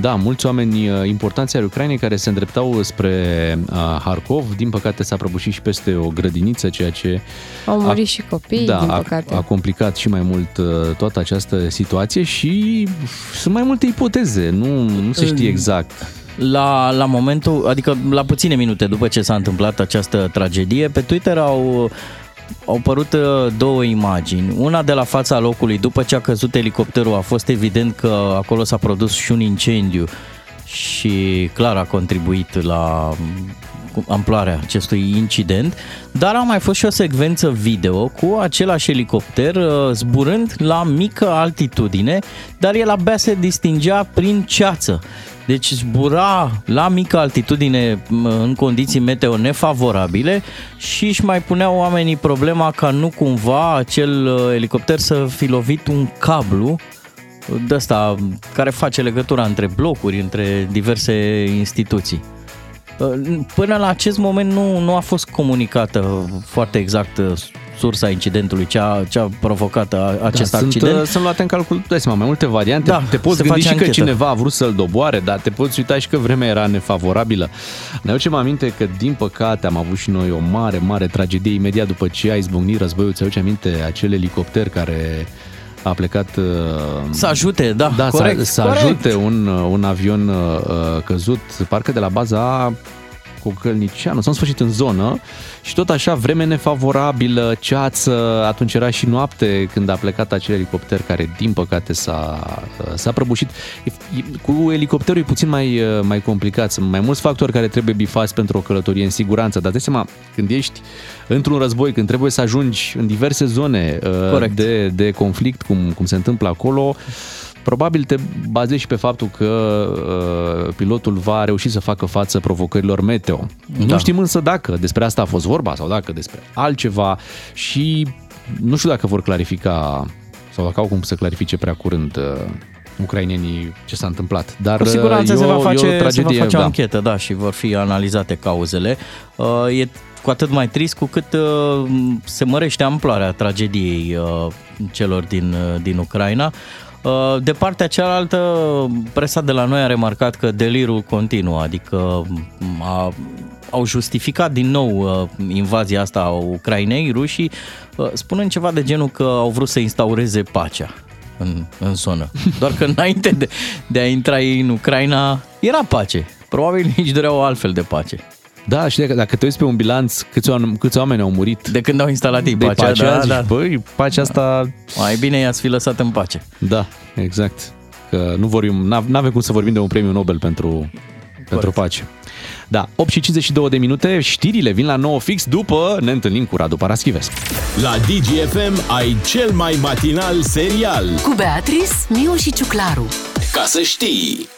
Da, mulți oameni uh, importanți ai Ucrainei care se îndreptau spre uh, Harkov. Din păcate s-a prăbușit și peste o grădiniță, ceea ce au murit și copii, da, din a, păcate. a complicat și mai mult uh, toată această situație și sunt mai multe ipoteze, nu, nu se știe exact. La, la momentul, adică la puține minute după ce s-a întâmplat această tragedie, pe Twitter au, au apărut uh, două imagini. Una de la fața locului, după ce a căzut elicopterul, a fost evident că acolo s-a produs și un incendiu și clar a contribuit la mm, amploarea acestui incident, dar a mai fost și o secvență video cu același elicopter uh, zburând la mică altitudine, dar el abia se distingea prin ceață. Deci zbura la mică altitudine m, în condiții meteo nefavorabile și își mai puneau oamenii problema ca nu cumva acel uh, elicopter să fi lovit un cablu de ăsta care face legătura între blocuri, între diverse instituții. Uh, Până la acest moment nu, nu a fost comunicată foarte exact uh, sursa incidentului, ce a, ce a provocat a- acest da, accident. Sunt, uh, sunt luate în calcul, dai seama, mai multe variante. Da, te poți se gândi face și că anchetă. cineva a vrut să-l doboare, dar te poți uita și că vremea era nefavorabilă. Ne aducem aminte că, din păcate, am avut și noi o mare, mare tragedie imediat după ce a izbucnit războiul. Ți-aduce aminte acel elicopter care a plecat... uh, Să ajute, da, da corect, să, să corect. ajute un, un avion uh, căzut, parcă de la baza Cocălnicianu, s-a în sfârșit în zonă și tot așa vreme nefavorabilă, ceață, atunci era și noapte când a plecat acel elicopter care din păcate s-a, s-a prăbușit. E- e- Cu elicopterul e puțin mai, mai complicat, sunt mai mulți factori care trebuie bifați pentru o călătorie în siguranță, dar dai seama, când ești într-un război, când trebuie să ajungi în diverse zone uh, Corect. de, de conflict, cum, cum se întâmplă acolo, Probabil te bazezi și pe faptul că uh, pilotul va reuși să facă față provocărilor meteo. Da. Nu știm însă dacă despre asta a fost vorba sau dacă despre altceva și nu știu dacă vor clarifica sau dacă au cum să clarifice prea curând uh, ucrainenii ce s-a întâmplat. Dar Cu siguranță uh, se e va o- e o face, se va tragedie, face o da. anchetă, da, și vor fi analizate cauzele. Uh, E cu atât mai trist cu cât uh, se mărește amploarea tragediei uh, celor din, uh, din Ucraina. Uh, De partea cealaltă, presa de la noi a remarcat că delirul continuă, adică m, a, au justificat din nou uh, invazia asta a Ucrainei, rușii, uh, spunând ceva de genul că au vrut să instaureze pacea în, în zonă. (laughs) Doar că înainte de, de a intra ei în Ucraina, era pace. Probabil nici doreau altfel de pace. Da, și dacă, dacă te uiți pe un bilanț, câți, oameni- câți oameni au murit De când au instalat ei de pacea, pacea, da, zici, da. băi, pacea asta Mai bine i-ați fi lăsat în pace. Da, exact. Că nu vorbim, nu avem cum să vorbim de un premiu Nobel pentru, pentru pace. Da, 8 și 52 de minute, știrile vin la 9 fix după ne întâlnim cu Radu Paraschivescu. La DGFM ai cel mai matinal serial. Cu Beatrice, Miu și Ciuclaru. Ca să știi!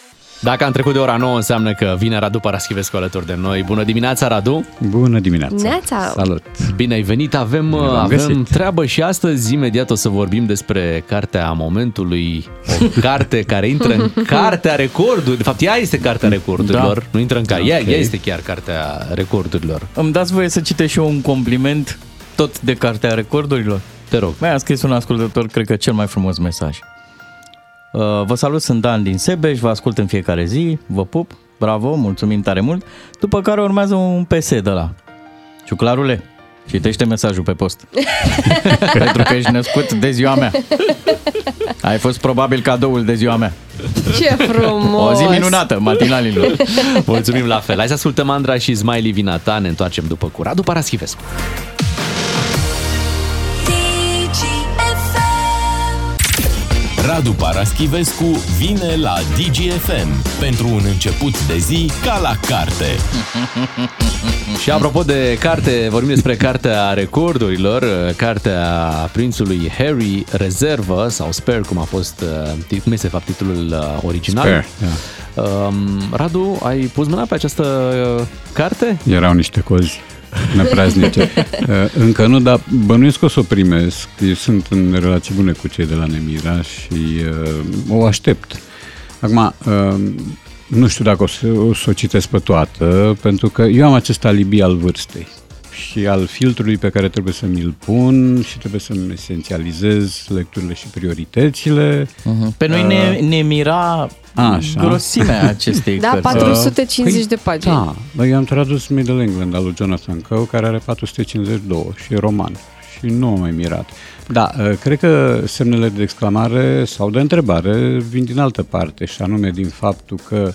Dacă am trecut de ora 9, înseamnă că vine Radu Paraschivescu alături de noi. Bună dimineața, Radu! Bună dimineața! Neața. Salut! Bine ai venit, avem, Bine v-am avem găsit. treabă și astăzi imediat o să vorbim despre cartea momentului, o carte care intră în (laughs) cartea recordurilor. De fapt, ea este cartea recordurilor, Da. nu intră în carte. Ea, Ok. ea este chiar cartea recordurilor. Îmi dați voie să citesc și eu un compliment tot de Cartea Recordurilor? Te rog. Mi-a scris un ascultător, cred că cel mai frumos mesaj. Uh, Vă salut, sunt Dan din Sebeș, vă ascult în fiecare zi, vă pup, bravo, mulțumim tare mult. După care urmează un PS de la Ciuclarule, Citește mesajul pe post. (laughs) Pentru că ești născut de ziua mea. Ai fost probabil cadoul de ziua mea. Ce frumos! O zi minunată, matinalilor. Mulțumim la fel. Hai să ascultăm Andra și Smiley Vinata. Ne întoarcem după cu Radu Paraschivescu. Radu Paraschivescu vine la DGFM pentru un început de zi ca la carte. (laughs) Și apropo de carte, vorbim despre cartea recordurilor, cartea prințului Harry Rezervă sau Spare, cum a fost, uh, cum este de fapt titlul uh, original. Spare, Um, Radu, ai pus mâna pe această uh, carte? Erau niște cozi nepraznice. Uh, (laughs) Încă nu, dar bănuiesc că o să o primesc. Eu sunt în relații bune cu cei de la Nemira și uh, o aștept. Acum, uh, nu știu dacă o să, o să o citesc pe toată, pentru că eu am acest alibi al vârstei și al filtrului pe care trebuie să mi-l pun și trebuie să-mi esențializez lecturile și prioritățile. Mhm. Pe noi ne, ne mira Așa. grosimea acestei (laughs) Da, cărți. 450 de pagini. Da, dar eu am tradus Middle England al lui Jonathan Coe, care are 452 și e roman. Și nu am mai mirat. Da, uh, cred că semnele de exclamare sau de întrebare vin din altă parte, și anume din faptul că uh,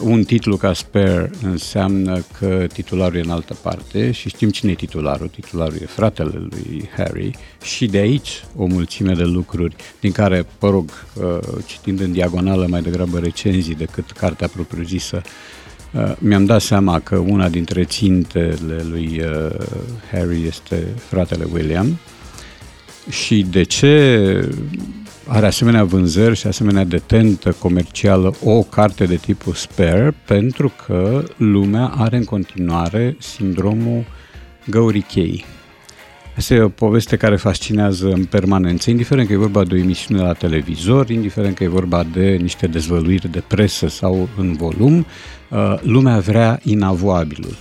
un titlu ca Spare înseamnă că titularul e în altă parte și știm cine e titularul. Titularul e fratele lui Harry și de aici o mulțime de lucruri din care, mă rog, uh, citind în diagonală mai degrabă recenzii decât cartea propriu-zisă, Uh, mi-am dat seama că una dintre țintele lui uh, Harry este fratele William și de ce are asemenea vânzări și asemenea detentă comercială o carte de tipul Spare pentru că lumea are în continuare sindromul găurii cheii. Asta e o poveste care fascinează în permanență, indiferent că e vorba de o emisiune la televizor, indiferent că e vorba de niște dezvăluiri de presă sau în volum, uh, lumea vrea inavoabilul.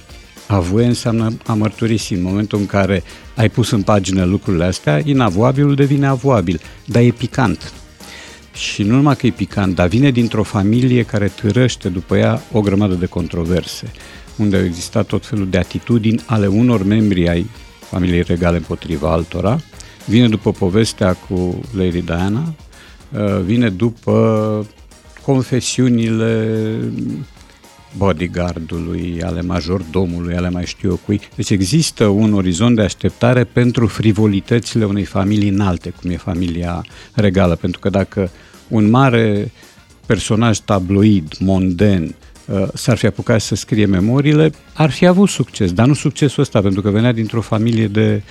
A voie înseamnă a mărturisi. În momentul în care ai pus în pagină lucrurile astea, inavoabilul devine avoabil, dar e picant. Și nu numai că e picant, dar vine dintr-o familie care târăște după ea o grămadă de controverse, unde au existat tot felul de atitudini ale unor membri ai familiei regale împotriva altora, vine după povestea cu Lady Diana, uh, vine după confesiunile bodyguardului, ale majordomului, ale mai știu eu cui. Deci există un orizont de așteptare pentru frivolitățile unei familii înalte, cum e familia regală. Pentru că dacă un mare personaj tabloid, monden, uh, s-ar fi apucat să scrie memoriile, ar fi avut succes, dar nu succesul ăsta, pentru că venea dintr-o familie de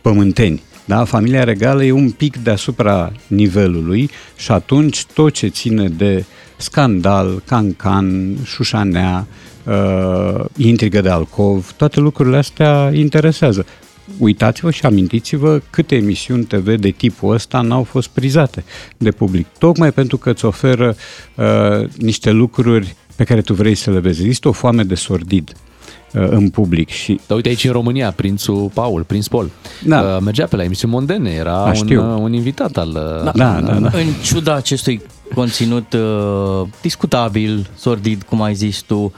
pământeni. Da? Familia regală e un pic deasupra nivelului și atunci tot ce ține de scandal, cancan, șușanea, uh, intrigă de alcov, toate lucrurile astea interesează. Uitați-vă și amintiți-vă câte emisiuni TV de tipul ăsta n-au fost prizate de public. Tocmai pentru că îți oferă uh, niște lucruri pe care tu vrei să le vezi. Există o foame de sordid uh, în public și Dar uite aici în România, prințul Paul, prinț Paul, Da. uh, mergea pe la emisiuni mondene, era Da, un, știu. uh, un invitat al... uh, Da, da, da. În ciuda acestui conținut uh, discutabil, sordid, cum ai zis tu,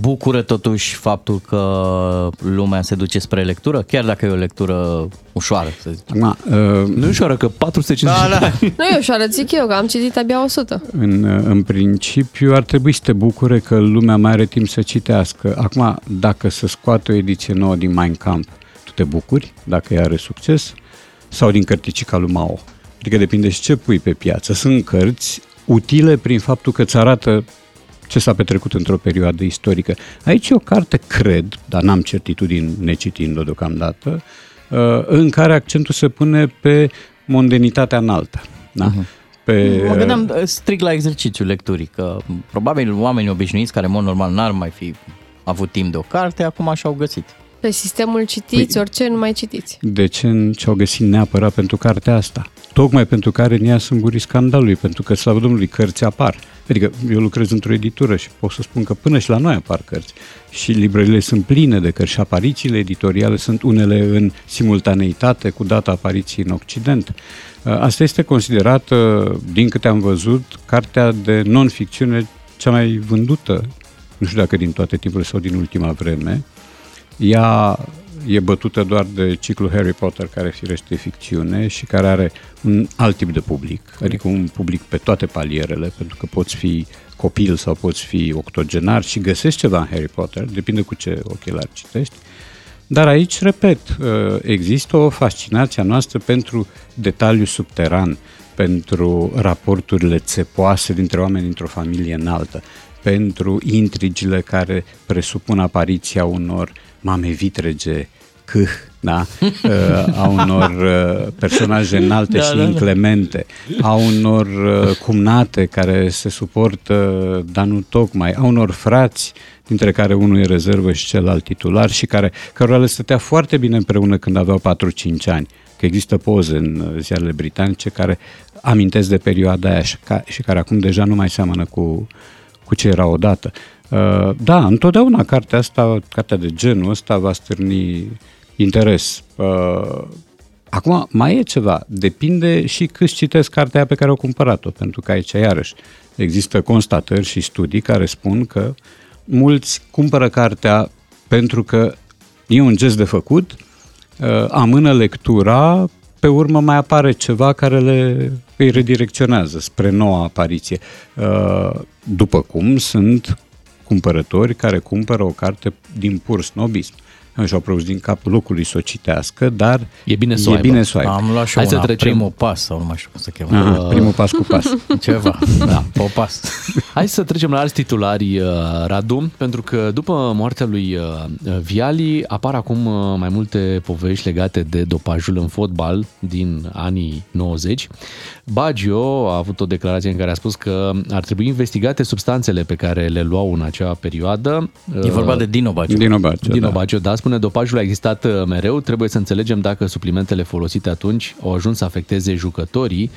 bucură totuși faptul că lumea se duce spre lectură, chiar dacă e o lectură ușoară, să zic. Acum, uh, Nu e ușoară că 450 Da, da. Nu e ușoară, zic eu, că am citit abia 100. În, în principiu ar trebui să te bucure că lumea mai are timp să citească. Acum, dacă să scoată o ediție nouă din Mein Kampf, tu te bucuri dacă ea are succes? Sau din cărticica lui Mao? Adică depinde și ce pui pe piață. Sunt cărți utile prin faptul că îți arată ce s-a petrecut într-o perioadă istorică. Aici e o carte, cred, dar n-am certitudini necitind-o deocamdată, uh, în care accentul se pune pe mondenitatea înaltă. Da? Pe, Mă gândeam uh, strict la exercițiul lecturii, că probabil oamenii obișnuiți care în mod normal n-ar mai fi avut timp de o carte, acum și-au găsit. Pe sistemul citiți, orice nu mai citiți. de ce n- ce-au găsit neapărat pentru cartea asta. Tocmai pentru care în ea sunt burii scandalului, pentru că, slavă Domnului, cărți apar. Adică eu lucrez într-o editură și pot să spun că până și la noi apar cărți. Și librările sunt pline de cărți și aparițiile editoriale sunt unele în simultaneitate cu data apariției în Occident. Uh, Asta este considerată, din câte am văzut, cartea de non-ficțiune cea mai vândută, nu știu dacă din toate timpurile sau din ultima vreme, ea e bătută doar de ciclul Harry Potter, care firește ficțiune și care are un alt tip de public, adică un public pe toate palierele, pentru că poți fi copil sau poți fi octogenar și găsești ceva în Harry Potter, depinde cu ce ochelari citești. Dar aici, repet, uh, există o fascinație a noastră pentru detaliu subteran, pentru raporturile țepoase dintre oameni dintr-o familie înaltă, pentru intrigile care presupun apariția unor mame vitrege, câh, da? (laughs) Uh, a unor uh, personaje înalte Da, și da, da. inclemente, a unor uh, cumnate care se suportă, dar nu tocmai, a unor frați, dintre care unul e rezervă și celălalt titular și care, cărora le stătea foarte bine împreună când aveau 4-5 ani. Că există poze în uh, ziarele britanice care amintesc de perioada aia și, ca, și care acum deja nu mai seamănă cu, cu ce era odată. Uh, da, întotdeauna cartea asta, cartea de genul ăsta va stârni interes. Uh, acum, mai e ceva. Depinde și câți citesc cartea aia pe care au cumpărat-o, pentru că aici, iarăși, există constatări și studii care spun că mulți cumpără cartea pentru că e un gest de făcut, uh, amână lectura, pe urmă mai apare ceva care le, îi redirecționează spre noua apariție. Uh, După cum sunt cumpărători care cumpără o carte din pur snobism. Și au produs din capul locului să o citească, dar E bine să e o aibă. bine să o aibă. Am luat și Hai Hai să una, trecem. primul pas, sau nu mai știu cum se cheamă. Aha, primul pas cu pas. (laughs) Ceva, da, popas. (laughs) Hai să trecem la alți titulari, uh, Radu, pentru că după moartea lui uh, Viali apar acum uh, mai multe povești legate de dopajul în fotbal din anii 90. Baggio a avut o declarație în care a spus că ar trebui investigate substanțele pe care le luau în acea perioadă. E vorba de Dino Baggio. Dino Baggio, Dino da. Baggio, da, spune dopajul a existat uh, mereu, trebuie să înțelegem dacă suplimentele folosite atunci au ajuns să afecteze jucătorii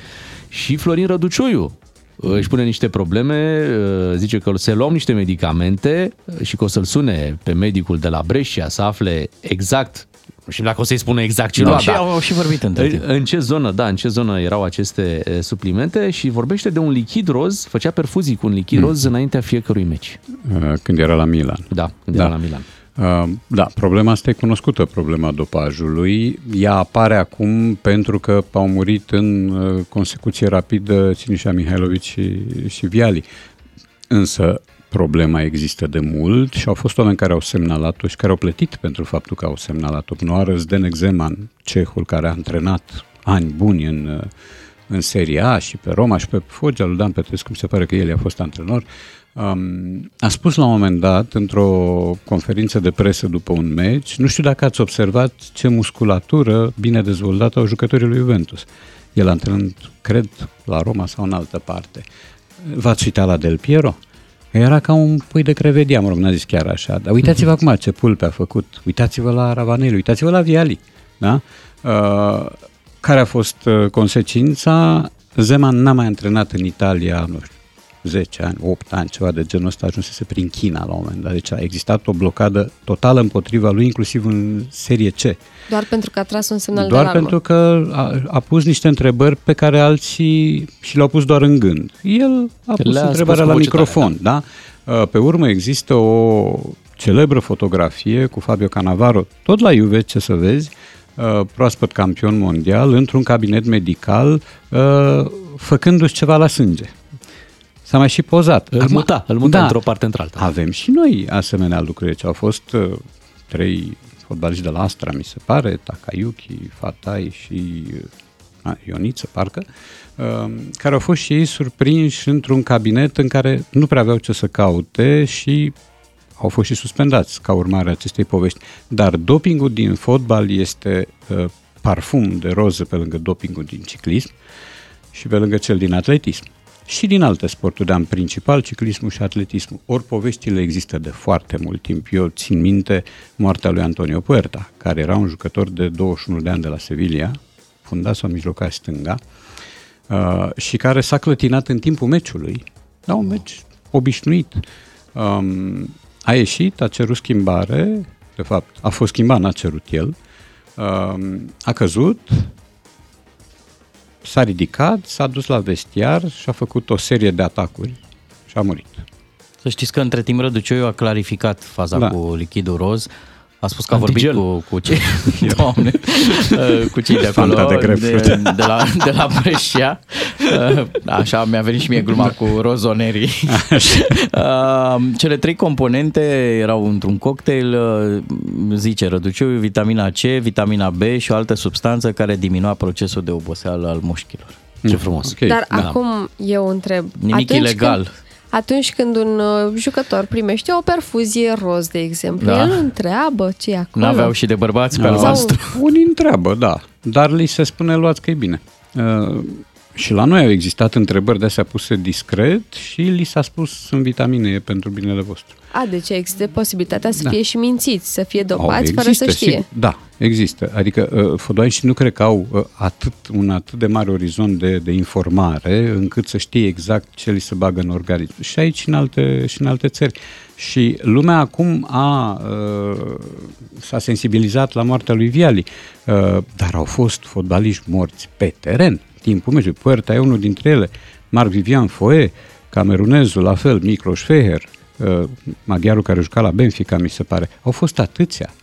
și Florin Răducioiu uh, își pune niște probleme, uh, zice că se luau niște medicamente uh, și că o să-l sune pe medicul de la Brescia să afle exact nu știu dacă o să-i spună exact ce Da, lua, și dar au- au și vorbit între în, timp. în ce zonă, da, în ce zonă erau aceste uh, suplimente și vorbește de un lichid roz, făcea perfuzii cu un lichid roz înaintea fiecărui meci. Uh, când era la Milan. Da, când era la Milan. Uh, Da, problema asta e cunoscută, problema dopajului. Ea apare acum pentru că au murit în uh, consecuție rapidă Ținișa Mihailovici și, și Viali. Însă problema există de mult și au fost oameni care au semnalat-o și care au plătit pentru faptul că au semnalat-o. Noară Zdenek Zeman, cehul care a antrenat ani buni în, uh, în Serie A și pe Roma și pe Foggia lui Dan Petrescu, mi se pare că el a fost antrenor, um, a spus la un moment dat, într-o conferință de presă după un meci, nu știu dacă ați observat ce musculatură bine dezvoltată au jucătorii lui Juventus. El antrenând, cred, la Roma sau în altă parte. V-ați uitat la Del Piero? Era ca un pui de crevedia, mă rog, n-a zis chiar așa, dar uitați-vă acum ce pulpe a făcut, uitați-vă la Ravanelli, uitați-vă la Viali, da? Uh, care a fost uh, consecința? Zeman n-a mai antrenat în Italia, nu știu, 10 ani, 8 ani, ceva de genul ăsta, ajunsese prin China la un moment dat. Deci a existat o blocadă totală împotriva lui, inclusiv în serie C. Doar pentru că a tras un semnal de Doar alarmă. pentru că a, a pus niște întrebări pe care alții și le-au pus doar în gând. El a pus Le-a întrebarea spus la cu voce microfon, da? Uh, Pe urmă există o celebră fotografie cu Fabio Cannavaro, tot la Juve, ce să vezi, uh, proaspăt campion mondial, într-un cabinet medical, uh, făcându-și ceva la sânge. S-a mai și pozat. Îl muta, îl muta într-o parte într-alta. Avem și noi asemenea lucruri. Deci au fost uh, trei fotbaliști de la Astra, mi se pare, Takayuki, Fatai și uh, a, Ioniță, parcă, uh, care au fost și ei surprinși într-un cabinet în care nu prea aveau ce să caute și au fost și suspendați ca urmare a acestei povești. Dar dopingul din fotbal este uh, parfum de roză pe lângă dopingul din ciclism și pe lângă cel din atletism. Și din alte sporturi, dar în principal ciclismul și atletismul. Ori poveștile există de foarte mult timp. Eu țin minte moartea lui Antonio Puerta, care era un jucător de 21 de ani de la Sevilla, fundat sau mijlocat stânga, uh, și care s-a clătinat în timpul meciului. Da, un meci obișnuit. Um, a ieșit, a cerut schimbare, de fapt, a fost schimbat, n-a cerut el, um, a căzut, s-a ridicat, s-a dus la vestiar și a făcut o serie de atacuri și a murit. Să știți că între timp Răducioiu a clarificat faza Da. cu lichidul roz. A spus că a vorbit Antigel. cu, cu cei, (laughs) doamne, uh, (laughs) cu cei de acolo, Fanta de de, grapefruit. de, de, la, de la Brescia. (laughs) Uh, Așa, mi-a venit și mie gluma cu rozonerii. Uh, Cele trei componente erau într-un cocktail, uh, zice Răduciu, vitamina C, vitamina B și o altă substanță care diminua procesul de oboseală al mușchilor. Ce frumos. Ok. Dar acum eu întreb. Nimic atunci ilegal. Când, atunci când un uh, jucător primește o perfuzie roz, de exemplu, Da. el întreabă ce e acolo. N-aveau și de bărbați pe Uh, albastru. Unii întreabă, da, dar li se spune luați că e bine. Uh, și la noi au existat întrebări de astea puse discret și li s-a spus sunt vitamine, e pentru binele vostru. A, deci există posibilitatea să Da. fie și mințiți, să fie Au, dopați fără să știe. sigur. Da, există. Adică uh, fotbaliștii nu cred că au uh, atât, un atât de mare orizont de, de informare încât să știe exact ce li se bagă în organism. Și aici și în alte, și în alte țări. Și lumea acum a, uh, s-a sensibilizat la moartea lui Viali, uh, dar au fost fotbaliști morți pe teren, timpul meciului. Puerta e unul dintre ele, Marc Vivian Foe, camerunezul, la fel, Miklos Feher, uh, maghiarul care juca la Benfica, mi se pare. Au fost atâția.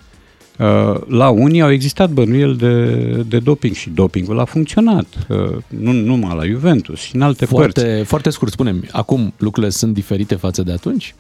Uh, La unii au existat bănuieli de, de doping și dopingul a funcționat, uh, nu numai la Juventus și în alte părți. Foarte, foarte scurt, spunem, acum lucrurile sunt diferite față de atunci?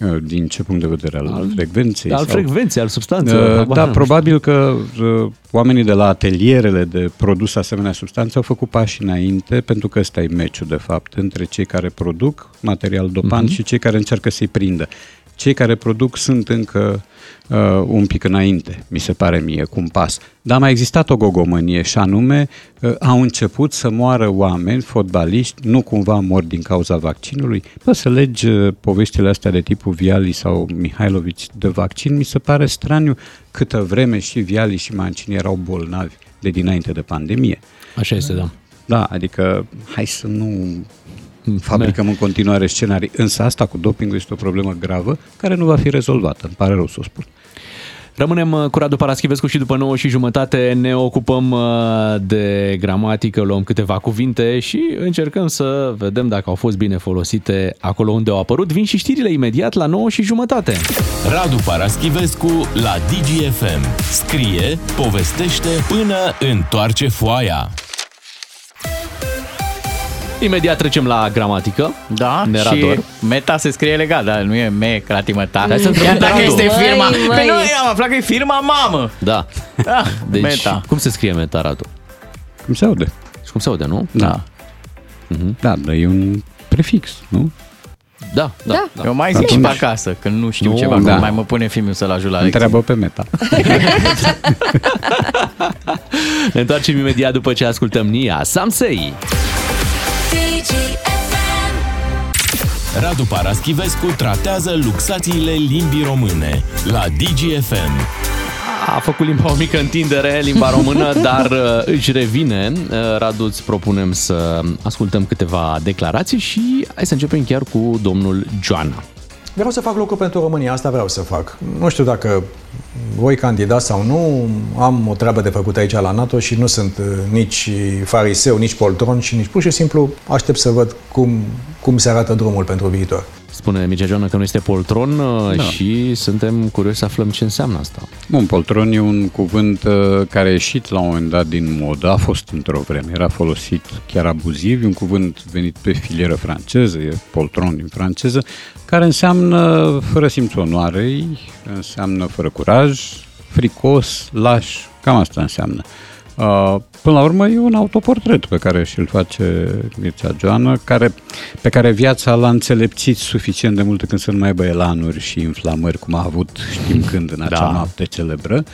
Uh, Din ce punct de vedere? Al, al frecvenței? Al sau- frecvenței, al substanței? Uh, habar Da, n-am. probabil că uh, oamenii de la atelierele de produs asemenea substanțe au făcut pași înainte, pentru că ăsta e meciul, de fapt, între cei care produc material dopant Mhm. și cei care încearcă să-i prindă. Cei care produc sunt încă uh, un pic înainte, mi se pare mie, cu un pas. Dar a mai existat o gogomănie și anume uh, au început să moară oameni, fotbaliști, nu cumva mor din cauza vaccinului. Bă, să legi uh, poveștile astea de tipul Viali sau Mihailovici de vaccin, mi se pare straniu câtă vreme și Viali și Mancini erau bolnavi de dinainte de pandemie. Așa este, da. Da, adică hai să nu fabricăm în continuare scenarii. Însă asta cu dopingul este o problemă gravă care nu va fi rezolvată. Îmi pare rău să o spun. Rămânem uh, cu Radu Paraschivescu și după 9 și jumătate ne ocupăm uh, de gramatică, luăm câteva cuvinte și încercăm să vedem dacă au fost bine folosite acolo unde au apărut. Vin și știrile imediat la 9 și jumătate. Radu Paraschivescu la DGFM. Scrie, povestește până întoarce foaia. Imediat trecem la gramatică. Da, Nerador. și meta se scrie legal, dar nu e me clatimăta. Hai să Chiar întrebăm dacă pe Radu. este firma. Măi, Păi măi. nu, am aflat că e firma mamă. Da. Da, Deci, meta. cum se scrie meta, Radu? Cum se aude? Și cum se aude, nu? Da. Da, dar e un prefix, nu? Da, da. Da. Eu mai zic și Atunci- pe acasă, când nu știu Nu, ceva, da. când mai mă pune filmul să-l ajut la lecție. Întreabă pe meta. (laughs) Ne întoarcem imediat după ce ascultăm Nia Samsei. Radu Paraschivescu tratează luxațiile limbii române la DGFM. A făcut limba o mică întindere, limba română, (laughs) dar uh, își revine. Uh, Radu, îți propunem să ascultăm câteva declarații și hai să începem chiar cu domnul Joana. Vreau să fac lucru pentru România, asta vreau să fac. Nu știu dacă voi candida sau nu, am o treabă de făcut aici la NATO și nu sunt uh, nici fariseu, nici poltron și nici pur și simplu aștept să văd cum, cum se arată drumul pentru viitor. Spune Mircea Joana că nu este poltron uh, Da. și suntem curioși să aflăm ce înseamnă asta. Bun, poltron e un cuvânt uh, care a ieșit la un moment dat din modă, a fost într-o vreme, era folosit chiar abuziv, e un cuvânt venit pe filieră franceză, e poltron din franceză, care înseamnă fără simț onoarei, înseamnă fără curaj, fricos, laș, cam asta înseamnă. Uh, Până la urmă e un autoportret pe care și-l face Mircea Joană, care, pe care viața l-a înțelepțit suficient de mult când să nu mai aibă elanuri și inflamări, cum a avut știm (laughs) când în acea Da. noapte celebră.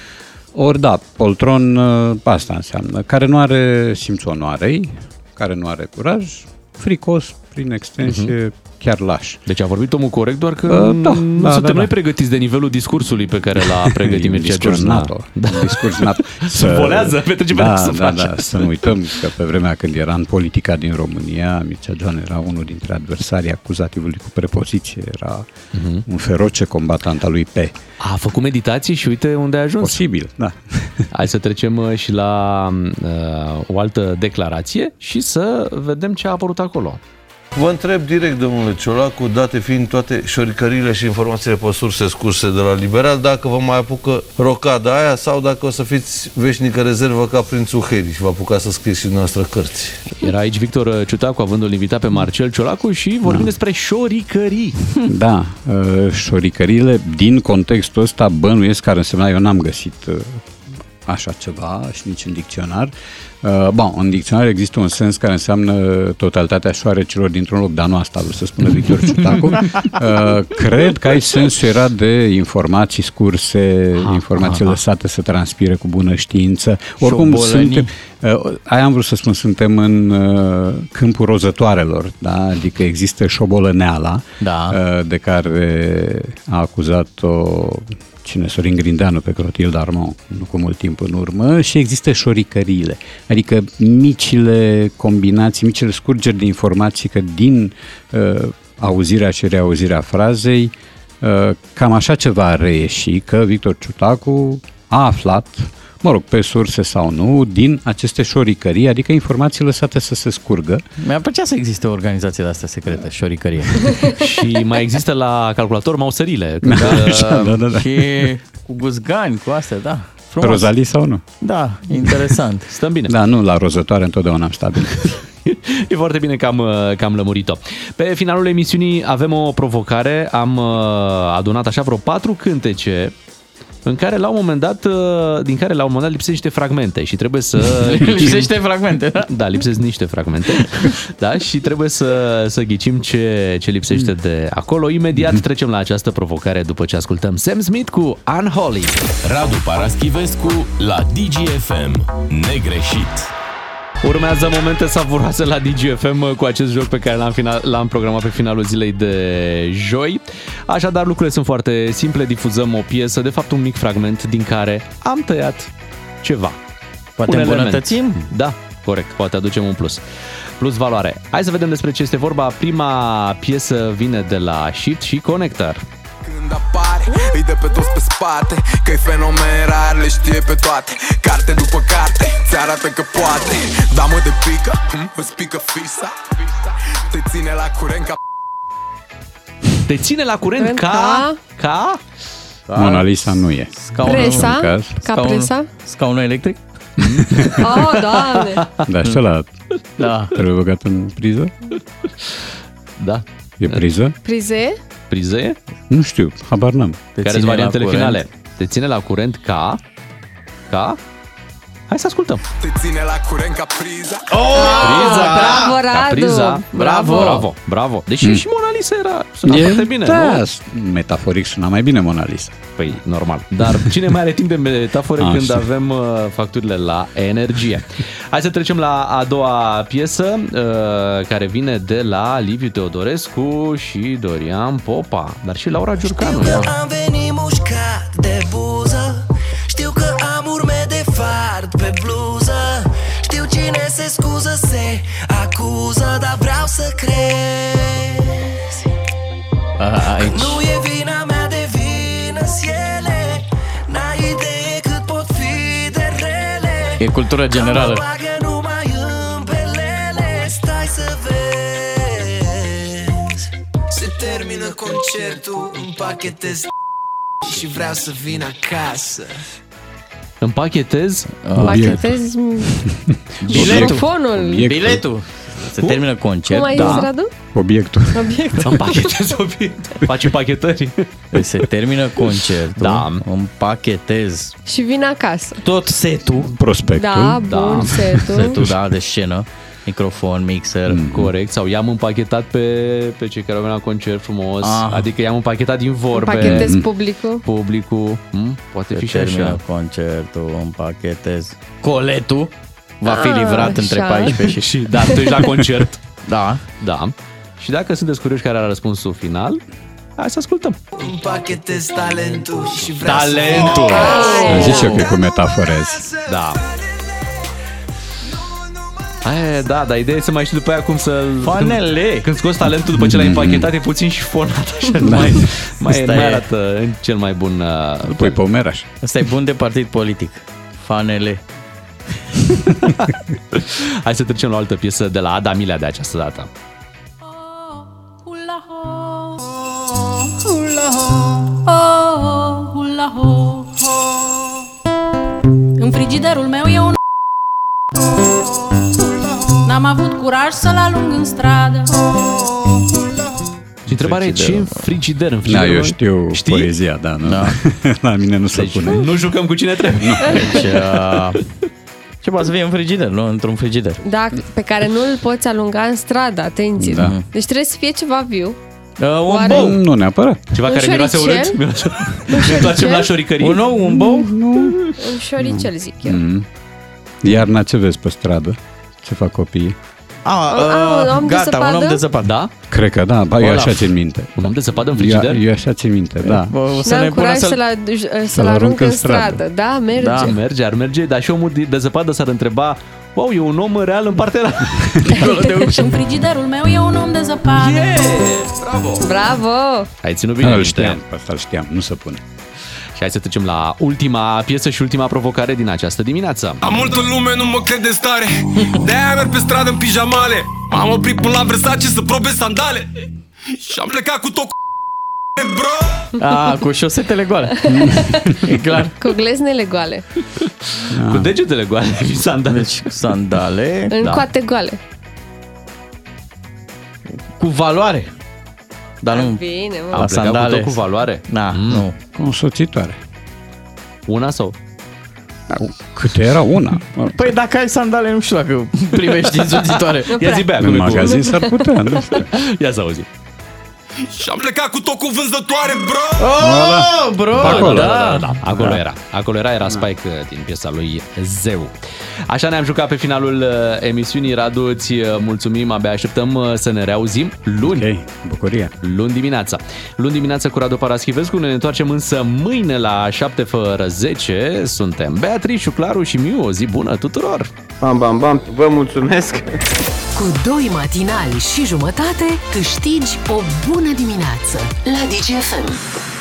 Ori da, poltron uh, asta înseamnă, care nu are simțul onoarei, care nu are curaj, fricos, prin extensie, chiar laș. Deci a vorbit omul corect, doar că Uh, da, nu da, suntem da, noi da. pregătiți de nivelul discursului pe care l-a (laughs) E pregătit un Mircea discurs Joana. NATO. Da. Un (laughs) discurs NATO. (laughs) Volează, petrece pe da, să da, face da, să nu uităm că pe vremea când era în politica din România, Mircea Joan era unul dintre adversarii acuzativului cu prepoziție, era Mhm. un feroce combatant al lui P. A făcut meditații și uite unde a ajuns. Posibil, da. Hai să trecem uh, și la uh, o altă declarație și să vedem ce a apărut acolo. Vă întreb direct, domnule Ciolacu, date fiind toate șoricările și informațiile pe surse scurse de la Liberal, dacă vă mai apucă rocada aia sau dacă o să fiți veșnică rezervă ca prințul Heriș și vă apuca să scrieți și noastră cărți. Era aici Victor Ciutacu, avându-l invitat pe Marcel Ciolacu și vorbim Da. despre șoricării. (laughs) Da, uh, șoricările din contextul ăsta bănuiesc care însemna, eu n-am găsit uh, așa ceva și nici în dicționar. Uh, Bun, în dicționar există un sens care înseamnă totalitatea șoarecilor dintr-un loc, dar nu asta vreau să spună Victor Ciutacu. (laughs) Uh, Cred că aici sensul era de informații scurse, informații aha. lăsate să transpire cu bună știință. Oricum Șobolănii. suntem, Uh, Aia am vrut să spun, suntem în uh, câmpul rozătoarelor, da? adică există șobolăneala, Da. uh, de care a acuzat-o cine, Sorin Grindeanu pe Clotilde Armand, nu cu mult timp în urmă, și există șoricăriile, adică micile combinații, micile scurgeri de informații că din uh, auzirea și reauzirea frazei, uh, cam așa ceva a reieși, că Victor Ciutacu a aflat mă rog, pe surse sau nu, din aceste șoricării, adică informații lăsate să se scurgă. Mi-ar plăcea să existe o organizație de asta secretă, șoricărie. (laughs) și mai există la calculator mausările. Da, Când, (laughs) așa, da, da, da. Și cu guzgani, cu astea, da. Frumos. Rozalie sau nu? Da, interesant. (laughs) Stăm bine. Da, nu, la rozătoare întotdeauna am stat bine. E foarte bine că am, uh, că am lămurit-o. Pe finalul emisiunii avem o provocare. Am uh, adunat așa vreo patru cântece în care la un moment dat, uh, din care la un moment dat lipsesc niște fragmente și trebuie să... (laughs) Lipsește fragmente, da? Da, lipsesc niște fragmente. (laughs) Da, și trebuie să, să ghicim ce, ce lipsește de acolo. Imediat trecem la această provocare după ce ascultăm Sam Smith cu Unholy. Radu Paraschivescu la DGFM. Negreșit. Urmează momente savuroase la DGFM cu acest joc pe care l-am, final, l-am programat pe finalul zilei de joi. Așadar, lucrurile sunt foarte simple. Difuzăm o piesă, de fapt un mic fragment din care am tăiat ceva. Poate Un element. îmbunătățim? Da, corect. Poate aducem un plus. Plus valoare. Hai să vedem despre ce este vorba. Prima piesă vine de la Shift și Connector. Când apare, îi dă pe toți pe spate Că-i fenomen rar, le știe pe toate Carte după carte, ți arată că poate Da mă de pică, hm, îți pică fisa Te ține la curent ca Te ține la curent Curent ca... Ca... Mona Lisa nu e. Scaunul, Presa? în caz. Ca presa? Scaunul electric? Oh, (laughs) doamne! Dar și ăla Da. trebuie băgat în priză? Da. E priză? Prize? Prize? Nu știu, habar n-am. Care sunt ține la variantele curent. finale? Te ține la curent ca... Ca... Hai să ascultăm. Te ține la curent ca priza Priza! bravo, Ca Radu! priza. Bravo! Bravo! Bravo! Deși Mm. și Mona Lisa era... Suna E- foarte bine, da, nu? metaforic suna mai bine Mona Lisa. Păi, normal. Dar cine mai are timp de metafore Așa. când avem uh, facturile la energie? Hai să trecem la a doua piesă, uh, care vine de la Liviu Teodorescu și Dorian Popa, dar și Laura Giurcanu. Ia. Am venit mușcat de buză fard pe bluză. Știu cine se scuză, se acuză Dar vreau să crezi. A, aici. Nu e vina mea de vină ele N-ai idee cât pot fi de rele. E cultură generală. Mă bagă numai în pelele. Stai să vezi. Se termină concertul Împachetez și vreau să vin acasă Împachetez Pachetezi microfonul. Biletul. Se termină concert. Cum ai zis, Radu? Obiectul. Obiect. Împachetez obiectul. Faci împachetări. Deci se termină concertul. Da. Împachetez Și vin acasă. tot setul. Prospectul. Da, bun, setul. Setul, da, de scenă. Microfon, mixer. Mm. Corect, sau i-am împachetat pe, pe cei care au venit la concert frumos, Ah. adică i-am împachetat din vorbe. Pachetez publicul. Publicul, mm, poate fi Se și termină așa. concertul, împachetez. Coletul va fi Ah, livrat între așa. 14 și... (laughs) Și da, tu ești la concert. Da. Da. Și dacă sunteți curioși care era răspunsul final, hai să ascultăm. Împachetez talentul și vreau Talentul. să vin acasă Zici eu că e cu metaforez. Da. Aia, da, dar ideea e să mai știi după aia cum să... Fanele! Când, când scoți talentul după ce l-ai împachetat, e puțin și fonat, așa, da. mai, mai, (laughs) mai arată în cel mai bun... Uh, pui pe. Asta e bun de partid politic. Fanele. (laughs) Hai să trecem la o altă piesă de la Adamilea de această dată. În frigiderul meu e un... N-am avut curaj să-l alung în stradă Și întrebarea e ce în frigider? În Da, frigiderul eu meu? știu Știi? poezia, da, nu? Da. (laughs) La mine nu se Deci pune. nu jucăm cu cine trebuie. Nu. Deci, uh, ce poate să fie în frigider, nu? Într-un frigider. Da, pe care nu-l poți alunga în stradă, atenție. Da. Deci trebuie să fie ceva viu. Uh, un Oare- bou. Nu neapărat. Ceva Un care miroase șoricel? urât. Miroase... Ne întoarcem la șoricării. Un ou, un bou? Un șoricel, zic eu. Mm. Iarna ce vezi pe stradă? Ce fac copiii? A, Ah, un om de gata, un om zăpadă? de zăpadă. Da? Cred că da, ba, eu Olaf. așa țin minte. Un om de zăpadă în Eu, frigider? eu așa țin minte, da. Bă, o să N-am ne pună curaj să să-l, să-l arunc în stradă. Da, merge. Da, merge, ar merge, dar și omul de de zăpadă s-ar întreba Wow, e un om real în partea ăla. Dincolo (laughs) de ușă. În frigiderul meu e un om de zăpadă Yeah! Bravo! Bravo! Ai ținut bine Îl minte. știam, pe asta îl știam, nu se pune. Și hai să trecem la ultima piesă și ultima provocare din această dimineață. Am multă lume, nu mă crede în stare De-aia merg pe stradă în pijamale M-am oprit până la Versace să probe sandale Și am plecat cu tot cu (laughs) bro A, cu șosetele goale. (laughs) e clar. Cu gleznele goale. (laughs) Cu degetele goale și sandale. Deci, sandale. În Da. coate goale. Cu valoare. Dar nu... Bine, mă. Am La plecat sandale. cu tot cu valoare. Na, nu. Cu o soțitoare. Una sau? Da, Câte era una? Păi dacă ai sandale, nu știu dacă primești (laughs) însoțitoare. Ia zi pe aia, În cum e cu- magazin s-ar putea, nu știu. Ia să auzi. Și am plecat cu tot cu vânzătoare, bro Oh, bro, Pe acolo, da. da, da, da. Acolo Da. era. Acolo era, era Spike uh, din piesa lui Zeu. Așa ne-am jucat pe finalul uh, emisiunii. Radu, îți uh, mulțumim, abia așteptăm uh, să ne reauzim luni. Ok, bucurie. Luni dimineața. Luni dimineața cu Radu Paraschivescu. Ne întoarcem însă mâine la 7 fără 10. Suntem Beatrice, Claru și Miu. O zi bună tuturor! Bam, bam, bam, vă mulțumesc! Cu doi matinali și jumătate câștigi o bună dimineață la DGFM.